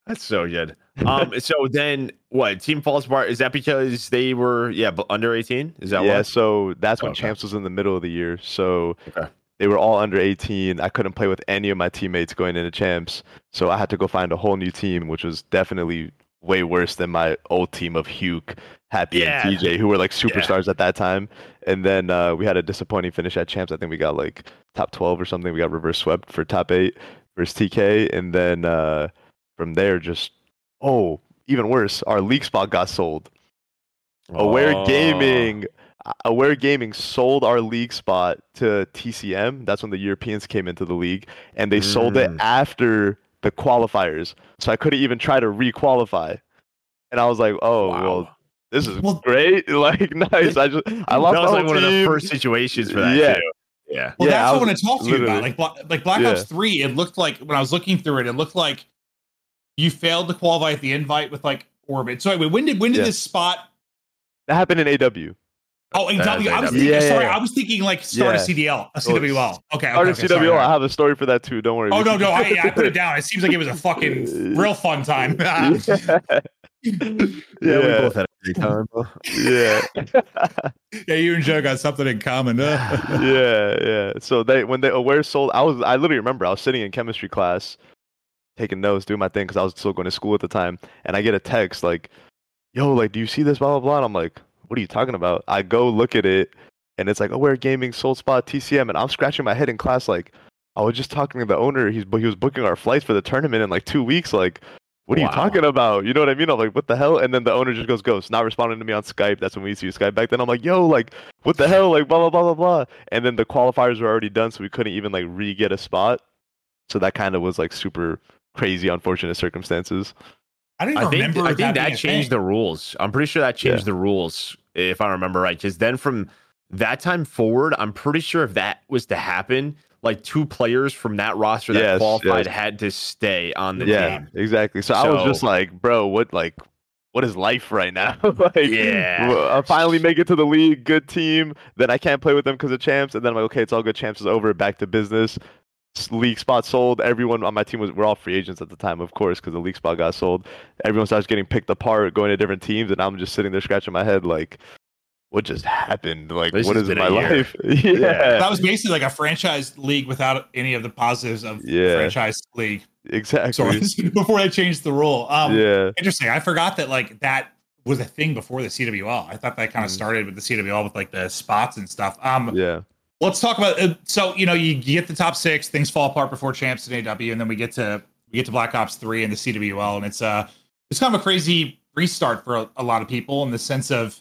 That's so good. Um, so then what? Team falls apart. Is that because they were yeah under eighteen? Is that yeah, why? so that's when Okay. Champs was in the middle of the year. So Okay. They were all under 18. I couldn't play with any of my teammates going into Champs. So I had to go find a whole new team, which was definitely way worse than my old team of Huke, Happy, Yeah. and TJ, who were like superstars at that time. And then uh, we had a disappointing finish at Champs. I think we got like top 12 or something. We got reverse swept for top eight versus TK. And then uh, from there, just, oh, even worse, our league spot got sold. Aware Oh. Gaming, Aware Gaming sold our league spot to TCM. That's when the Europeans came into the league, and they sold it Mm. after the qualifiers. So I couldn't even try to requalify. And I was like, "Oh, Wow. well, this is Well- great! Like, nice. I just I lost that was the like whole one of the first situations for that Yeah. too. Yeah. Well, Yeah, that's I what I want to talk to you about. Like, like Black Yeah. Ops Three, it looked like when I was looking through it, it looked like you failed to qualify at the invite with like Orbit. So anyway, when did when did Yeah. this spot? That happened in AW. Oh, in That I was thinking. Yeah, sorry, yeah. I was thinking like start Yeah. a CDL, a CWL. Okay, okay, Started okay, sorry, CWL. I have a story for that too. Don't worry. Oh no, no, I, I put it down. It seems like it was a fucking real fun time. yeah. Yeah, we both had a great time. yeah. yeah, you and Joe got something in common. Huh? yeah, yeah. So they when they aware sold, I was I literally remember I was sitting in chemistry class, taking notes, doing my thing because I was still going to school at the time, and I get a text like, "Yo, like, do you see this?" Blah blah blah. And I'm like, "What are you talking about?" I go look at it, and it's like oh, Aware Gaming sold spot TCM, and I'm scratching my head in class like, I was just talking to the owner. He's he was booking our flights for the tournament in like two weeks. Like, what are Wow. you talking about? You know what I mean? I'm like, what the hell? And then the owner just goes, ghost, not responding to me on Skype. That's when we used to use Skype back then. I'm like, yo, like, what the hell? Like, blah, blah, blah, blah, blah. And then the qualifiers were already done, so we couldn't even like re get a spot. So that kind of was like super crazy, unfortunate circumstances. I don't I think remember. I think being that changed the rules. I'm pretty sure that changed Yeah. the rules if I remember right. Because then from that time forward, I'm pretty sure if that was to happen, like two players from that roster that Yes, qualified yes. had to stay on the yeah, team. exactly. So, I was just like, bro, what like what is life right now? like, Yeah. I finally make it to the league, good team. Then I can't play with them because of champs, and then I'm like, okay, it's all good. Champs is over, back to business. S- league spot sold. Everyone on my team was we're all free agents at the time, of course, because the league spot got sold. Everyone starts getting picked apart, going to different teams, and I'm just sitting there scratching my head like, what just happened? Like, This what has is been my life? yeah, That was basically like a franchise league without any of the positives of Yeah. franchise league. exactly. Sorry, before they changed the rule. Um, yeah, Interesting. I forgot that like that was a thing before the CWL. I thought that kind of Mhm. started with the CWL with like the spots and stuff. Um, yeah, let's talk about uh, so you know you, get the top six, things fall apart before champs and AW, and then we get to we get to Black Ops three and the CWL, and it's uh it's kind of a crazy restart for a, a lot of people in the sense of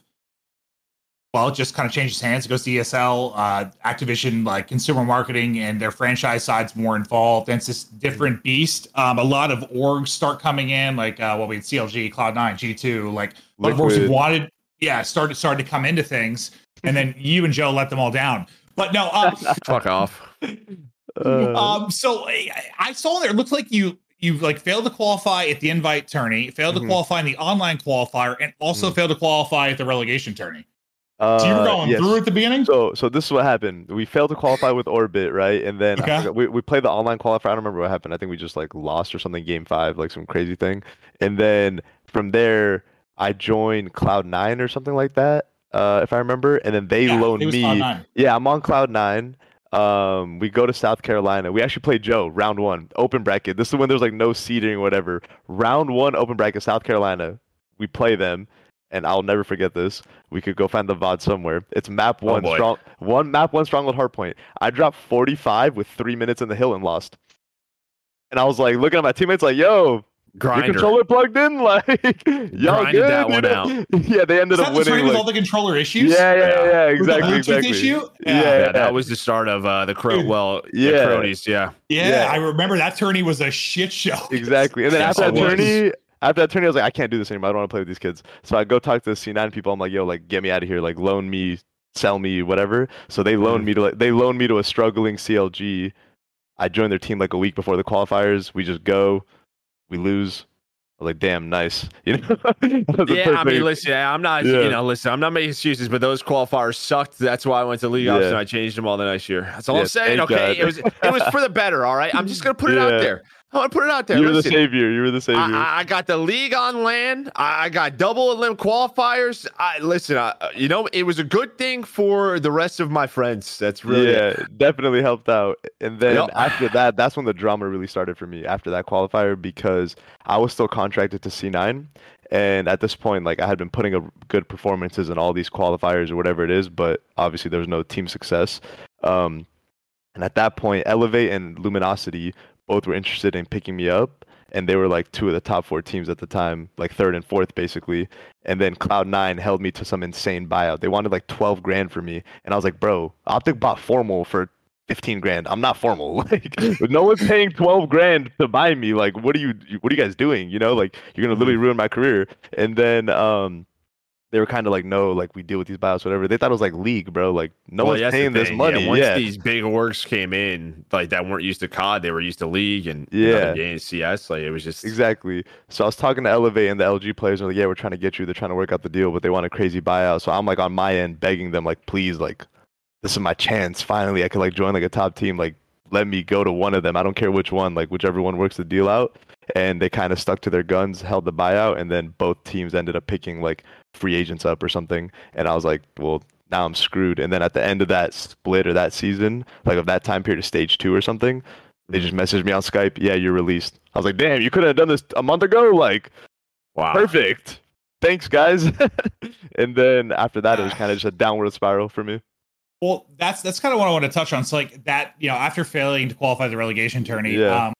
well, it just kind of changes hands. It goes to ESL, uh, Activision, like consumer marketing, and their franchise side's more involved. And it's this different beast. Um, a lot of orgs start coming in, like uh, what we had CLG, Cloud9, G2, like of orgs wanted, yeah, started started to come into things, and then you and Joe let them all down. But no, um, Fuck off. Uh, um, so I, I saw there. It looks like you you like failed to qualify at the invite tourney, failed to Mhm. qualify in the online qualifier, and also Mhm. failed to qualify at the relegation tourney. So you were uh, going yes. through at the beginning. So, so this is what happened. We failed to qualify with Orbit, right? And then Okay. forgot- we we played the online qualifier. I don't remember what happened. I think we just like lost or something game five, like some crazy thing. And then from there, I joined Cloud Nine or something like that, uh, if I remember. And then they Yeah, loaned me. Yeah, I'm on Cloud Nine. Um, we go to South Carolina. We actually play Joe round one, open bracket. This is when there's like no seeding or whatever. Round one, open bracket, South Carolina. We play them, and I'll never forget this. We could go find the VOD somewhere. It's map Oh, one, boy. strong one map one stronghold hardpoint. I dropped 45 with three minutes in the hill and lost. And I was like looking at my teammates like, yo, your controller plugged in? Like y'all Grinded good? that one out. Yeah, they ended Is up that the tourney winning. with all the controller issues? yeah, yeah, yeah, yeah, With the exactly, Bluetooth exactly. issue? Yeah, Yeah, Yeah, yeah. that was the start of uh, the Cro. Dude. Well, Yeah. the cronies. Yeah. Yeah, Yeah. I remember that tourney was a shit show. Exactly. And then Yes, after that tourney, after that tourney, I was like, I can't do this anymore. I don't want to play with these kids. So I go talk to the C9 people. I'm like, yo, like, get me out of here. Like, loan me, sell me, whatever. So they loaned Mhm. me to like, they loaned me to a struggling CLG. I joined their team like a week before the qualifiers. We just go, we lose. I was like, damn, nice. You know? That was the Yeah, I mean, listen, I'm not, Yeah. you know, listen, I'm not making excuses, but those qualifiers sucked. That's why I went to league ops and I changed them all the next year. That's all Yeah, I'm saying. Okay, God. it was it was for the better. All right, I'm just gonna put it out there. I want to put it out there. you were the savior. You were the savior. I, I- got the league on land. I, got double elim qualifiers. I listen. I, you know, it was a good thing for the rest of my friends. That's really yeah, it definitely helped out. And then Yep. after that, that's when the drama really started for me after that qualifier because I was still contracted to C9. And at this point, like I had been putting up good performances in all these qualifiers or whatever it is, but obviously there was no team success. Um, and at that point, Elevate and Luminosity both were interested in picking me up. And they were like two of the top four teams at the time, like third and fourth, basically. And then Cloud9 held me to some insane buyout. They wanted like 12 grand for me. And I was like, bro, Optic bought Formal for 15 grand. I'm not formal. Like, no one's paying 12 grand to buy me. Like, what are you, what are you guys doing? You know, like, you're going to literally ruin my career. And then, um, they were kind of like, no, like we deal with these buyouts, whatever. They thought it was like league, bro. Like no Well, one's paying this money. Yeah, once Yeah, these big orgs came in, like that weren't used to COD, they were used to League and and Yeah. games, CS. Like it was just Exactly. So I was talking to Elevate and the LG players. They're like, yeah, we're trying to get you. They're trying to work out the deal, but they want a crazy buyout. So I'm like on my end begging them, like, please, like, this is my chance. Finally, I could like join like a top team. Like, let me go to one of them. I don't care which one. Like, whichever one works the deal out. And they kind of stuck to their guns, held the buyout, and then both teams ended up picking like free agents up or something. And I was like, well, now I'm screwed. And then at the end of that split or that season, like of that time period of stage two or something, they just messaged me on Skype. Yeah, you're released. I was like, damn, you could have done this a month ago. Like, wow. perfect. Thanks, guys. and then after that, it was kind of just a downward spiral for me. Well, that's that's kind of what I want to touch on. So, like that, you know, after failing to qualify the relegation tourney, Yeah. um,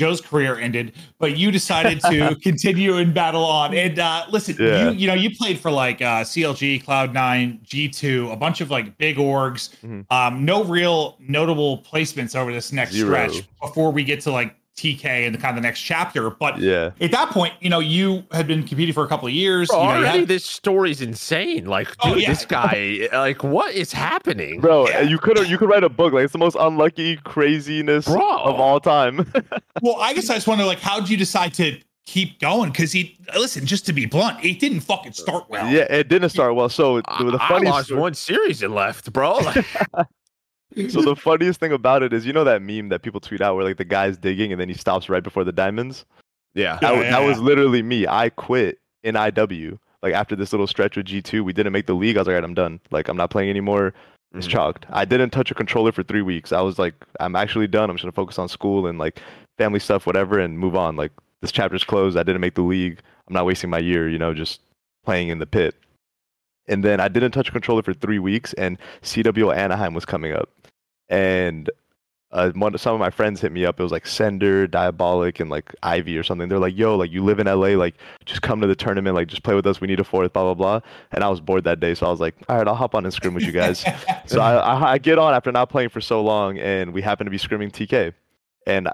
Joe's career ended, but you decided to continue and battle on. And uh, listen, Yeah. you you know, you played for like uh, CLG, Cloud Nine, G two, a bunch of like big orgs. Mhm. Um, no real notable placements over this next Zero. stretch before we get to like TK and the kind of the next chapter. But Yeah. at that point, you know, you had been competing for a couple of years. Bro, you know, you already had- this story's insane. Like, oh, dude, Oh, yeah. this guy, like, what is happening? Bro, Yeah. you could you could write a book. Like it's the most unlucky craziness Bro. of all time. Well, I guess I just wonder, like, how did you decide to keep going? Because he, listen, just to be blunt, it didn't fucking start well. yeah, it didn't start well. So I, the, the I funny lost story- one series and left, bro. Like, So the funniest thing about it is, you know that meme that people tweet out where like the guy's digging and then he stops right before the diamonds. Yeah. That, Yeah, wa- that yeah, was literally me. I quit in IW. Like after this little stretch with G2, we didn't make the league. I was like, all right, I'm done. Like I'm not playing anymore. It's Mhm. chalked. I didn't touch a controller for three weeks. I was like, I'm actually done. I'm just gonna focus on school and like family stuff, whatever, and move on. Like this chapter's closed. I didn't make the league. I'm not wasting my year, you know, just playing in the pit. And then I didn't touch a controller for three weeks, and CWL Anaheim was coming up, and uh, one, some of my friends hit me up. It was like Sender, Diabolic, and like Ivy or something. They're like, "Yo, like you live in LA, like just come to the tournament, like just play with us. We need a fourth, blah blah blah." And I was bored that day, so I was like, "All right, I'll hop on and scrim with you guys." so I, I I get on after not playing for so long, and we happen to be scrimming TK, and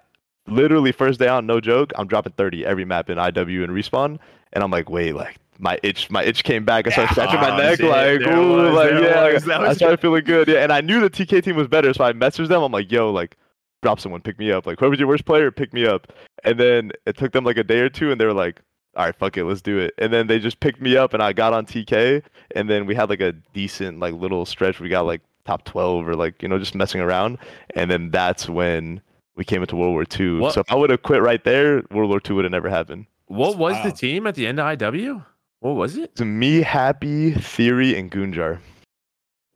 literally first day on, no joke, I'm dropping 30 every map in IW and respawn, and I'm like, wait, like my itch, my itch came back. I started scratching my Oh, neck, shit. like, There ooh, was, like there yeah, like, was. That I started feeling good, yeah. And I knew the TK team was better, so I messaged them. I'm like, yo, like, drop someone, pick me up. Like, whoever's your worst player, pick me up. And then it took them like a day or two, and they were like. All right, fuck it, let's do it. And then they just picked me up, and I got on TK, and then we had like a decent like little stretch. We got like top 12 or like you know just messing around, and then that's when we came into World War II. What- So if I would have quit right there, World War II would have never happened. What was the team at the end of IW? What was it? It's me, Happy, Theory, and Goonjar.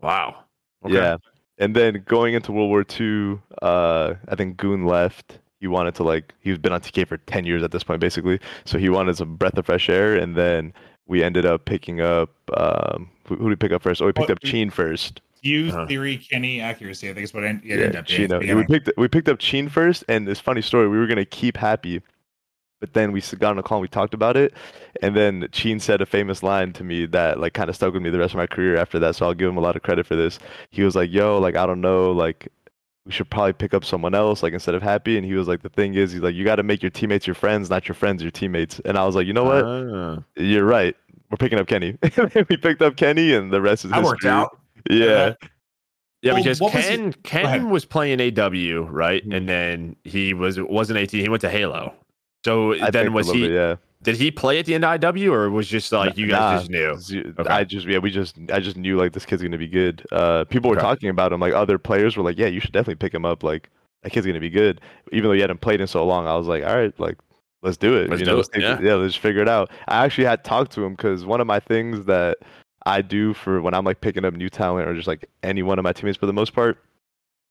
Wow. Okay. Yeah. And then going into World War II, uh, I think Goon left. He wanted to like he's been on TK for ten years at this point, basically. So he wanted some breath of fresh air, and then we ended up picking up. Um, who, who did we pick up first? Oh, we picked What- up Sheen first. You Uh-huh. theory, Kenny, accuracy. I think is what it, it Yeah, ended up being. at. We picked we picked up Sheen first, and this funny story. We were gonna keep Happy, but then we got on a call and we talked about it, and then Sheen said a famous line to me that like kind of stuck with me the rest of my career after that. So I'll give him a lot of credit for this. He was like, "Yo, like I don't know, like." We should probably pick up someone else, like instead of Happy. And he was like, "The thing is, he's like, you got to make your teammates your friends, not your friends your teammates." And I was like, "You know what? Ah. You're right. We're picking up Kenny." we picked up Kenny, and the rest is That worked out. Yeah, Yeah, Well, because what was Ken. Ken was playing AW, right? Mhm. And then he was wasn't AT. He went to Halo. So I then was he? bit, yeah. Did he play at the end IW, or was just like you guys Nah. just knew? Okay. I just yeah, we just I just knew like this kid's gonna be good. Uh, people were Okay. talking about him. Like other players were like, yeah, you should definitely pick him up. Like that kid's gonna be good. Even though he hadn't played in so long, I was like, all right, like let's do it. Let's you do know, it, let's yeah. yeah, let's figure it out. I actually had talked to him because one of my things that I do for when I'm like picking up new talent or just like any one of my teammates for the most part.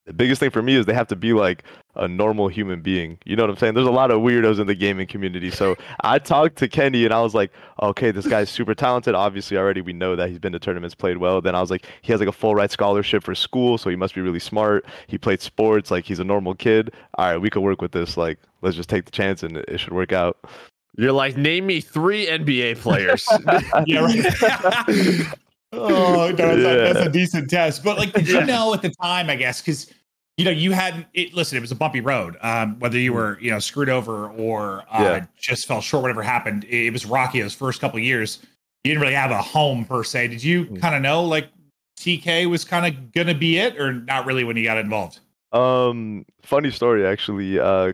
The biggest thing for me is they have to be like a normal human being. You know what I'm saying? There's a lot of weirdos in the gaming community. So I talked to Kenny and I was like, okay, this guy's super talented. Obviously, already we know that he's been to tournaments, played well. Then I was like, he has like a full ride scholarship for school, so he must be really smart. He played sports, like he's a normal kid. All right, we could work with this. Like, let's just take the chance and it should work out. You're like, name me three NBA players. Yeah, right. oh, no, that's, a, that's a decent test. But like, did Yeah. you know at the time? I guess because you know you had it. Listen, it was a bumpy road. Um, whether you were you know screwed over or uh, Yeah. just fell short, whatever happened, it, it was rocky those first couple of years. You didn't really have a home per se. Did you Mm. kind of know like TK was kind of gonna be it, or not really when you got involved? Um, funny story actually. Uh,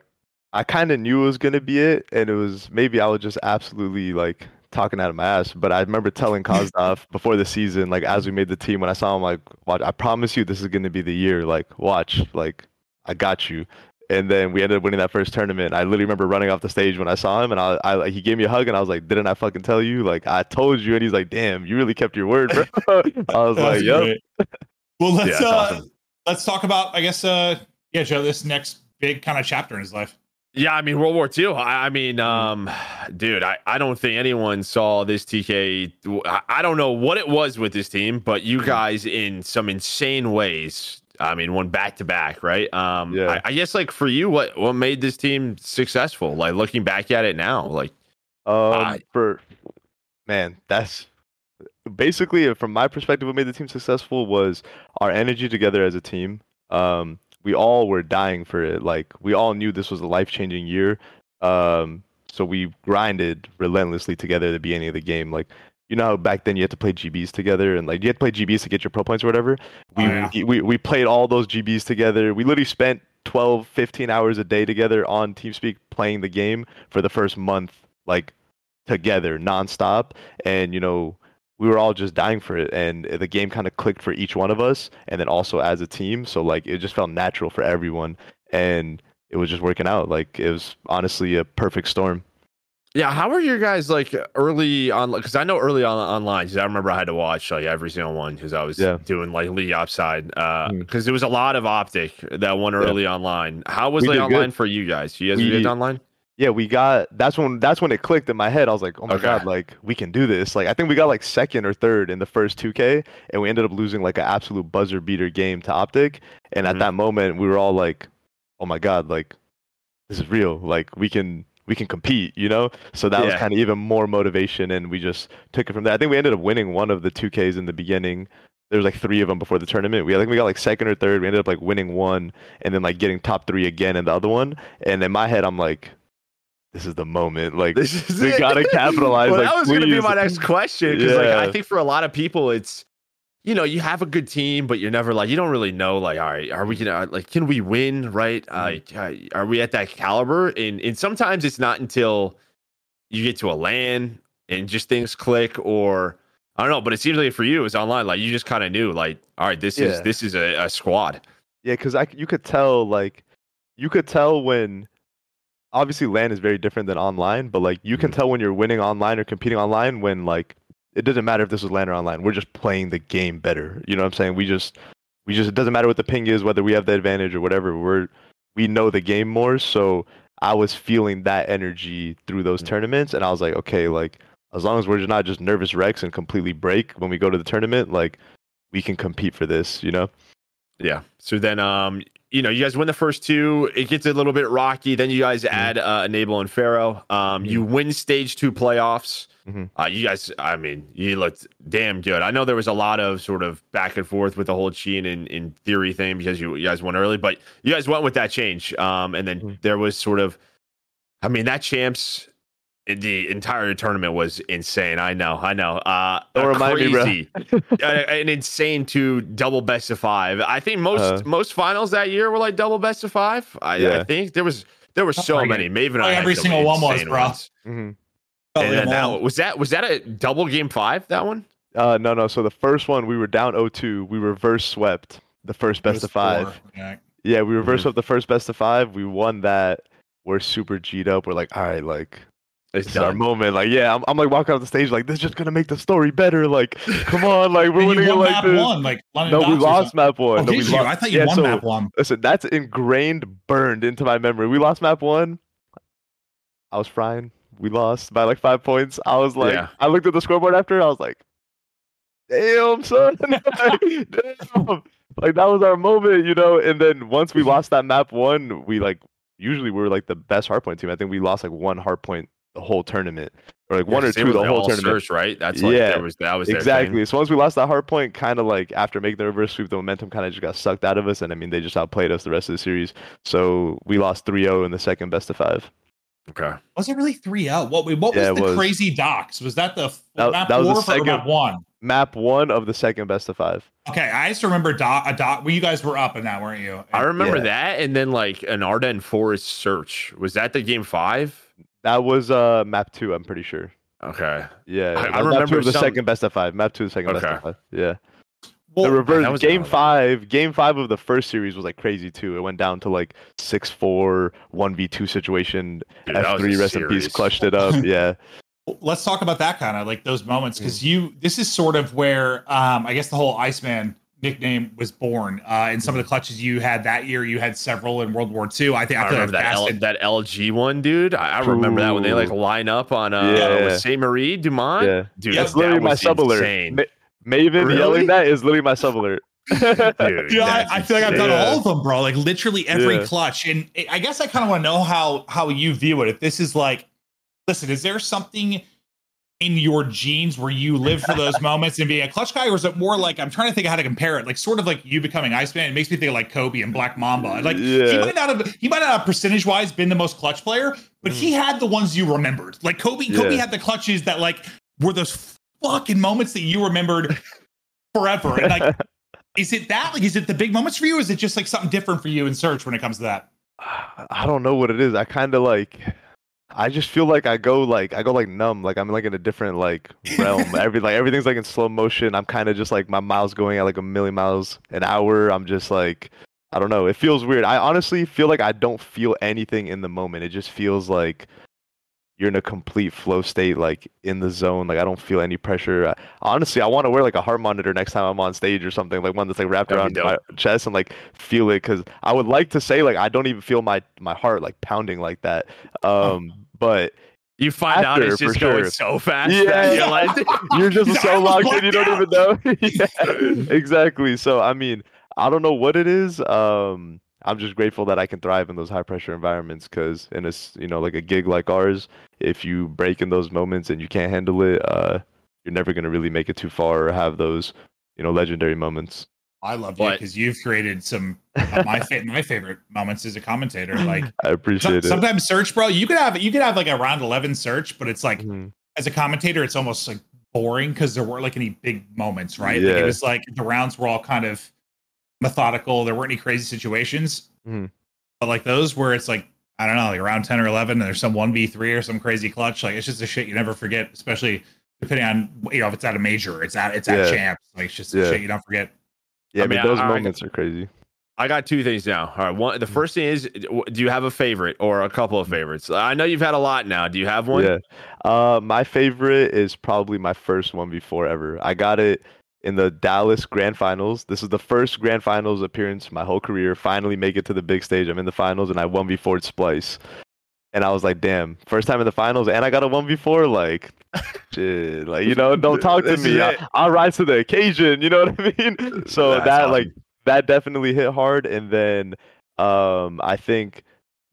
I kind of knew it was gonna be it, and it was maybe I was just absolutely like talking out of my ass. But I remember telling Kozdov before the season, like as we made the team, when I saw him, like, watch, I promise you, this is gonna be the year. Like, watch, like, I got you. And then we ended up winning that first tournament. I literally remember running off the stage when I saw him, and I, I like, he gave me a hug, and I was like, "Didn't I fucking tell you? Like, I told you." And he's like, "Damn, you really kept your word, bro." I was like, That's "Yep." great. Well, let's Yeah, uh, awesome. let's talk about I guess uh, yeah, Joe, this next big kind of chapter in his life. Yeah, I mean World War II. I, I mean, um, dude, I, I don't think anyone saw this TK. I, I don't know what it was with this team, but you guys in some insane ways. I mean, won back to back, right? Um, Yeah. I, I guess like for you, what what made this team successful? Like looking back at it now, like Um, for man, that's basically from my perspective. What made the team successful was our energy together as a team. Um, we all were dying for it. Like we all knew this was a life changing year. Um, so we grinded relentlessly together at the beginning of the game. Like you know how back then you had to play GBs together and like you had to play GBs to get your pro points or whatever. We Oh, yeah. we we played all those GBs together. We literally spent 12, 15 hours a day together on TeamSpeak playing the game for the first month, like together, nonstop. And you know, we were all just dying for it, and the game kind of clicked for each one of us, and then also as a team. So like it just felt natural for everyone, and it was just working out. Like it was honestly a perfect storm. Yeah, how were your guys like early on? Because I know early on online, because I remember I had to watch like every single one because I was Yeah. doing like league upside. Because Mm. there was a lot of optic that one early online. How was We it online good. for you guys? You guys We- did online? Yeah, we got that's when that's when it clicked in my head. I was like, oh my Okay. god, like we can do this. Like I think we got like second or third in the first 2K, and we ended up losing like an absolute buzzer beater game to Optic. And Mhm. at that moment, we were all like, oh my god, like this is real. Like we can we can compete, you know. So that was kind of even more motivation, and we just took it from there. I think we ended up winning one of the 2Ks in the beginning. There was like three of them before the tournament. We I think we got like second or third. We ended up like winning one, and then like getting top three again in the other one. And in my head, I'm like, this is the moment. Like we it. gotta capitalize. Well, like, that was going to be my next question because, like, I think for a lot of people, it's you know you have a good team, but you're never like you don't really know like, all right, are we gonna like can we win? Right? Like, uh, are we at that caliber? And and sometimes it's not until you get to a land and just things click, or I don't know. But it seems like for you, it was online. Like you just kind of knew, like, all right, this is this is a, a squad. Yeah, because I you could tell like you could tell when obviously LAN is very different than online, but like you can Mhm. tell when you're winning online or competing online when like it doesn't matter if this was LAN or online. We're just playing the game better. You know what I'm saying? We just we just it doesn't matter what the ping is, whether we have the advantage or whatever. We're we know the game more, so I was feeling that energy through those Mhm. tournaments, and I was like, okay, like as long as we're just not just nervous wrecks and completely break when we go to the tournament, like we can compete for this, you know? Yeah. So then, um, you know, you guys win the first two. It gets a little bit rocky. Then you guys Mm-hmm. add uh, Enable and Pharaoh. Um, you win stage two playoffs. Mhm. Uh, you guys, I mean, you looked damn good. I know there was a lot of sort of back and forth with the whole Sheen and in theory thing because you, you guys won early, but you guys went with that change. Um, and then Mhm. there was sort of, I mean, that champs. The entire tournament was insane. I know, I know. Uh, Don't a remind me, bro. crazy, an insane two double best of five. I think most Uh. most finals that year were like double best of five. I, I think there was there were so Like, many. Maven, and I like every single one was, insane bro. ones. hmm And then that was that was that a double game five? That one? Uh, no, no. So the first one we were down 0-2. We reverse swept the first best of five. Yeah. Yeah, we reverse Mhm. swept the first best of five. We won that. We're super G'd up. We're like, all right, like It's our moment. Like, yeah, I'm, I'm like walking off the stage like this is just gonna make the story better. Like, come on, like we're winning you it won like map this. one, like London No, we lost map one. Oh, no, we lost- I thought you yeah, won so, map one. Listen, that's ingrained, burned into my memory. We lost map one. I was frying. We lost by like five points. I was like, Yeah. I looked at the scoreboard after. I was like, damn, son. like, damn. Like that was our moment, you know. And then once we lost that map one, we like usually we were like the best hardpoint team. I think we lost like one hardpoint the whole tournament, or like one or Yeah, 'cause they two the whole tournament. search, right? That's like Yeah, there was that was their thing. Exactly. So once we lost that hard point, kind of like after making the reverse sweep, the momentum kind of just got sucked out of us, and I mean they just outplayed us the rest of the series. So we lost 3-0 in the second best of five. Okay. Was it really 3 0? What, what Yeah, was it the was. crazy docs? Was that the That- map that was the four or second- map one? Map one of the second best of five. Okay, I just remember doc, a dot. Well, you guys were up in that, weren't you? I remember Yeah. that, and then like an Ardennes Forest search. Was that the game five? That was uh map two. I'm pretty sure. Okay. Yeah, I- I was map two remember the some- second best of five. Map two, the second best Okay. of five. Yeah. Well, the reverse that game another- five game five of the first series was like crazy too it went down to like 6-4 1v2 situation Dude, that was f3 a rest in peace series. clutched it up yeah let's talk about that kind of like those moments because you this is sort of where um i guess the whole iceman nickname was born uh in some of the clutches you had that year you had several in world war ii i think I i, remember that L, that LG one, dude. I, I remember that when they like line up on uh Yeah. with Saint Marie Dumont. yeah Dude, Yeah, that's that literally my was sub alert. Ma- maven Really? yelling that is literally my sub alert Dude, yeah, I, I feel like I've done insane. all of them, bro. Like literally every Yeah. clutch, and I- I guess I kind of want to know how how you view it. If this is like, listen, is there something in your genes where you live for those moments and being a clutch guy, or is it more like I'm trying to think of how to compare it? Like sort of like you becoming Iceman. It makes me think of like Kobe and Black Mamba. Like he might not have he might not have percentage wise been the most clutch player, but he had the ones you remembered. Like Kobe, Kobe Mm. Yeah. had the clutches that like were those fucking moments that you remembered forever. And like is it that? Like, is it the big moments for you? Or is it just like something different for you in search when it comes to that? I don't know what it is. I kind of like I just feel like I go like I go like numb, like I'm like in a different like realm. Every like everything's like in slow motion. I'm kind of just like my miles going at like a million miles an hour. I'm just like I don't know. It feels weird. I honestly feel like I don't feel anything in the moment. It just feels like you're in a complete flow state, like in the zone. Like I don't feel any pressure. I, honestly, I want to wear like a heart monitor next time I'm on stage or something, like one that's like wrapped That'd around my chest and like feel it. Because I would like to say like I don't even feel my my heart like pounding like that. Um, but You find out After, it's just going sure. so fast Yeah. you're like, you're just so locked in, you don't even know. yeah, exactly. So I mean, I don't know what it is. Um, I'm just grateful that I can thrive in those high pressure environments because in a you know like a gig like ours, if you break in those moments and you can't handle it, uh, you're never gonna really make it too far or have those you know legendary moments. I love you because you've created some of my fa- my favorite moments as a commentator. Like I some- appreciate it. sometimes search, bro, you could have you could have like a round eleven search, but it's like Mhm. as a commentator, it's almost like boring because there weren't like any big moments, right? Like Yeah. it was like the rounds were all kind of methodical. There weren't any crazy situations, Mhm. but like those where it's like I don't know, like around ten or eleven, and there's some one v three or some crazy clutch. Like it's just a shit you never forget, especially depending on you know if it's at a major, it's at it's at Yeah. champs. Like it's just Yeah. a shit you don't forget. Yeah, I I mean, mean, those I- I- moments are crazy. I got two things now. All right, one. The first thing is, do you have a favorite or a couple of favorites? I know you've had a lot now. Do you have one? Yeah. Uh, my favorite is probably my first one before ever. I got it in the Dallas Grand Finals. This is the first Grand Finals appearance my whole career. Finally make it to the big stage. I'm in the finals and I won before Splyce. And I was like, damn, first time in the finals and I got a one before. Like, shit, like you know, don't talk to me. I, I'll rise to the occasion. You know what I mean? So That's that awesome. like that definitely hit hard. And then um, I think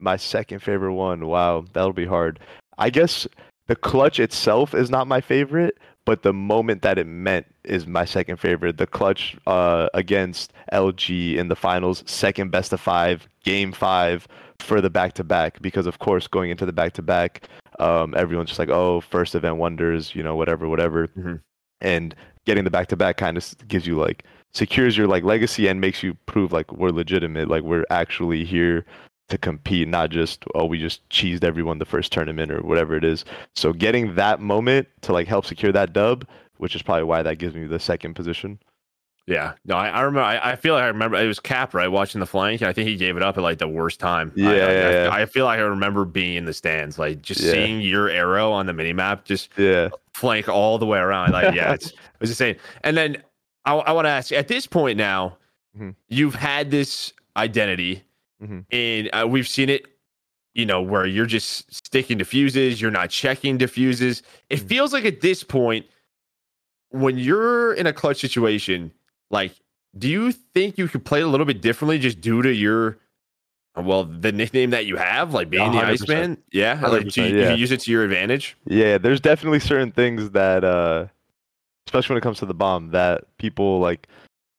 my second favorite one. Wow, that'll be hard. I guess the clutch itself is not my favorite, but the moment that it meant is my second favorite. The clutch uh, against LG in the finals, second best of five, game five for the back to back. Because of course, going into the back to back, um, everyone's just like, oh, first event wonders, you know, whatever, whatever. Mhm. And getting the back to back kind of gives you like secures your like legacy and makes you prove like we're legitimate, like we're actually here to compete, not just oh we just cheesed everyone the first tournament or whatever it is. So getting that moment to like help secure that dub, which is probably why that gives me the second position. Yeah. No, I, I remember. I, I feel like I remember it was Cap right watching the flank, I think he gave it up at like the worst time. I- Yeah, I, yeah, I, feel like I remember being in the stands, like just Yeah. seeing your arrow on the mini map, just Yeah. flank all the way around. Like, yeah, it's, it was insane. And then I, I want to ask at this point now, Mhm. you've had this identity, Mhm. and uh, we've seen it. You know where you're just sticking diffuses, you're not checking diffuses. It Mhm. feels like at this point, when you're in a clutch situation, like, do you think you could play a little bit differently just due to your, well, the nickname that you have, like being the 100%. Iceman? Yeah, like, do you, you yeah. can use it to your advantage. Yeah, there's definitely certain things that uh especially when it comes to the bomb that people like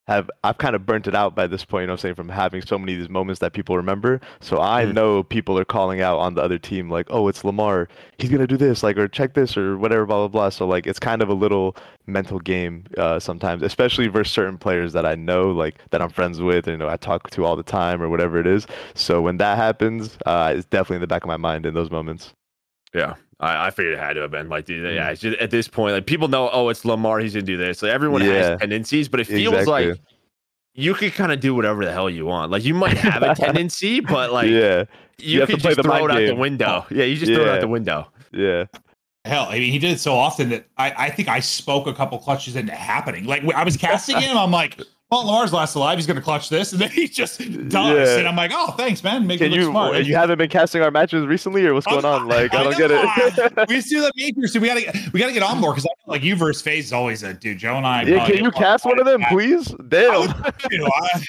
have I've kind of burnt it out by this point, you know what I'm saying, from having so many of these moments that people remember. So I Mm. know people are calling out on the other team like, "Oh, it's Lamar. He's going to do this," like or check this or whatever blah blah blah. So like it's kind of a little mental game uh sometimes, especially versus certain players that I know like that I'm friends with, and, you know, I talk to all the time or whatever it is. So when that happens, uh it's definitely in the back of my mind in those moments. Yeah, I, I figured it had to have been like, dude, yeah. Mm. Just, at this point, like people know, oh, it's Lamar, he's gonna do this. Like everyone Yeah. has tendencies, but it feels Exactly. like you could kind of do whatever the hell you want. Like you might have a tendency, but like yeah. you, have to could play just the throw it mind out the window. Yeah, you just throw it out the window. Yeah. Hell, I mean, he did it so often that I, I think I spoke a couple clutches into happening. Like I was casting him, I'm like, "Well, Lamar's last alive. He's going to clutch this," and then he just does. Yeah. And I'm like, "Oh, thanks, man. Make Can me look you smart." you haven't been casting our matches recently or what's going on? Like I don't get it. we used to do that major, so we got to we got to get on more because like you versus FaZe is always a dude. Joe and I. yeah, can you cast one of them, please? would- Damn. you know, I-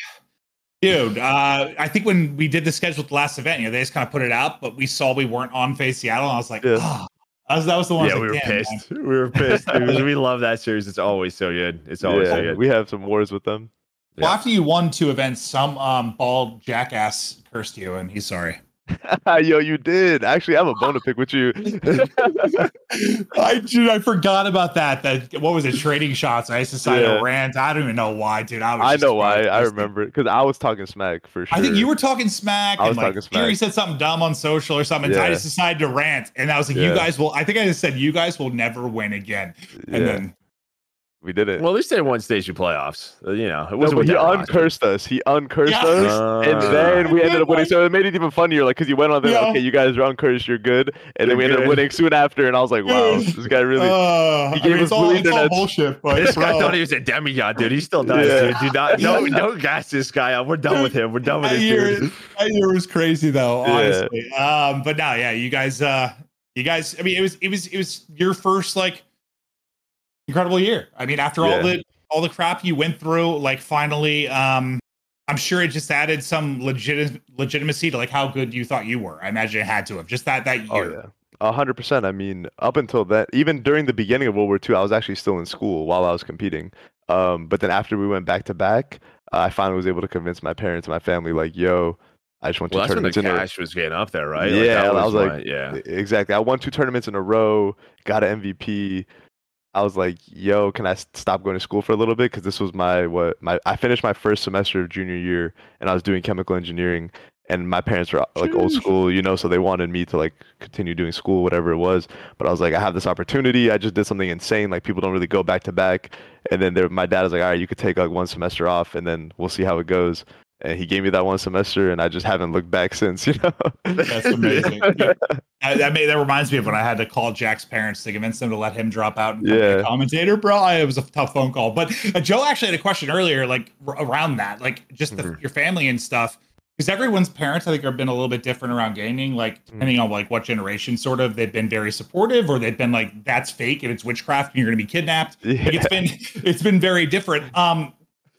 Dude, uh, I think when we did the schedule at the last event, you know, they just kind of put it out, but we saw we weren't on FaZe Seattle, and I was like, Yeah. oh, that was, that was the one. Yeah, was we were like, "Damn, man." pissed. We were pissed. we love that series. It's always so good. It's always so good. we have some wars with them. Well, Yeah. after you won two events, some um, bald jackass cursed you, and he's sorry. Yo, you did. Actually, I have a bone to pick with you. I dude, I forgot about that. That what was it? Trading shots. I just decided Yeah. to rant. I don't even know why, dude. I was. I know why. I remember because I was talking smack for sure. I think you were talking smack. I was and like talking smack. Fury said something dumb on social or something. And I just decided to rant, and I was like, "You guys will." I think I just said, "You guys will never win again." And Yeah, then we did it. Well, at least they won stage two playoffs. Uh, You know, it wasn't but with he that roster. uncursed us. He uncursed Yeah. us. And Uh, then we ended up winning, Like- so it made it even funnier. Like, cause you went on there, Yeah. okay, you guys are uncursed, you're good, and then You're we ended good. up winning soon after. And I was like, wow, this guy really. Uh, he I gave mean, us it's all, blue it's all bullshit. But this guy uh, thought he was a demigod, dude. He still does, Yeah. dude. Do not, no, no, gas this guy up. We're done with him. We're done with I this hear, dude. I hear it was crazy though, Yeah. honestly. Um, but now, yeah, you guys, uh, you guys. I mean, it was, it was, it was your first like incredible year. I mean, after all the all the crap you went through, like finally, um, I'm sure it just added some legit legitimacy to like how good you thought you were. I imagine it had to have just that that year. Oh yeah. A hundred percent. I mean, up until that, even during the beginning of World War II, I was actually still in school while I was competing. Um, but then after we went back to back, uh, I finally was able to convince my parents and my family, like, "Yo, I just won two Well, that's when the tournaments in a cash was getting up there, right? Yeah, that I was like, yeah. Exactly. I won two tournaments in a row, got an MVP. I was like, "Yo, can I stop going to school for a little bit?" Because this was my what my I finished my first semester of junior year, and I was doing chemical engineering. And my parents were like old school, you know, so they wanted me to like continue doing school, whatever it was. But I was like, I have this opportunity. I just did something insane. Like people don't really go back to back. And then my dad was like, all right, you could take like one semester off, and then we'll see how it goes. And he gave me that one semester, and I just haven't looked back since. You know. That's amazing. That, that, made, that reminds me of when I had to call Jack's parents to convince them to let him drop out and Yeah. a commentator, bro. I, it was a tough phone call. But uh, Joe actually had a question earlier, like r- around that, like just the, Mhm. your family and stuff. Because everyone's parents, I think, have been a little bit different around gaming. Like depending on like what generation, sort of, they've been very supportive, or they've been like, "That's fake and it's witchcraft, and you're going to be kidnapped." Like it's been it's been very different. Um,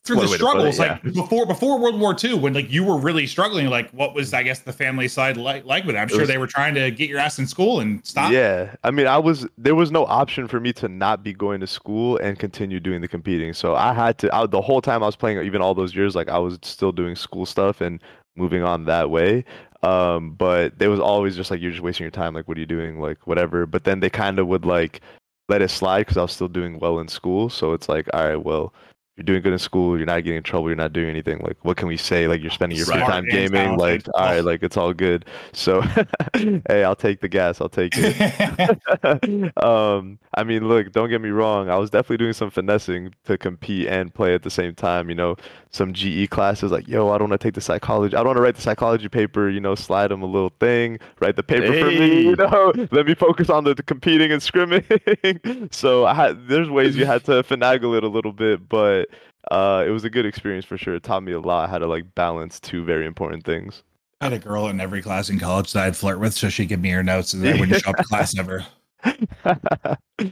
through One the put it, struggles, like before before World War II, when like you were really struggling, like what was I guess the family side like like with it? I'm sure was- they were trying to get your ass in school and stop. Yeah, I mean, I was there was no option for me to not be going to school and continue doing the competing. So I had to. I, the whole time I was playing, even all those years, like I was still doing school stuff and moving on that way. Um, but there was always just like you're just wasting your time. Like, what are you doing? Like, whatever. But then they kind of would like let it slide because I was still doing well in school. So it's like, all right, well. You're doing good in school. You're not getting in trouble. You're not doing anything. Like, what can we say? Like, you're spending your free time gaming. Like, all right, like it's all good. So, hey, I'll take the gas. I'll take it. um, I mean, look, don't get me wrong. I was definitely doing some finessing to compete and play at the same time. You know, some GE classes like, yo, I don't want to take the psychology. I don't want to write the psychology paper. You know, slide them a little thing, write the paper for me. You know, let me focus on the, the competing and scrimming. so I had, there's ways you had to finagle it a little bit, but uh, it was a good experience for sure. It taught me a lot how to like balance two very important things. I had a girl in every class in college that I'd flirt with, so she'd give me her notes, and then I wouldn't show up to class ever.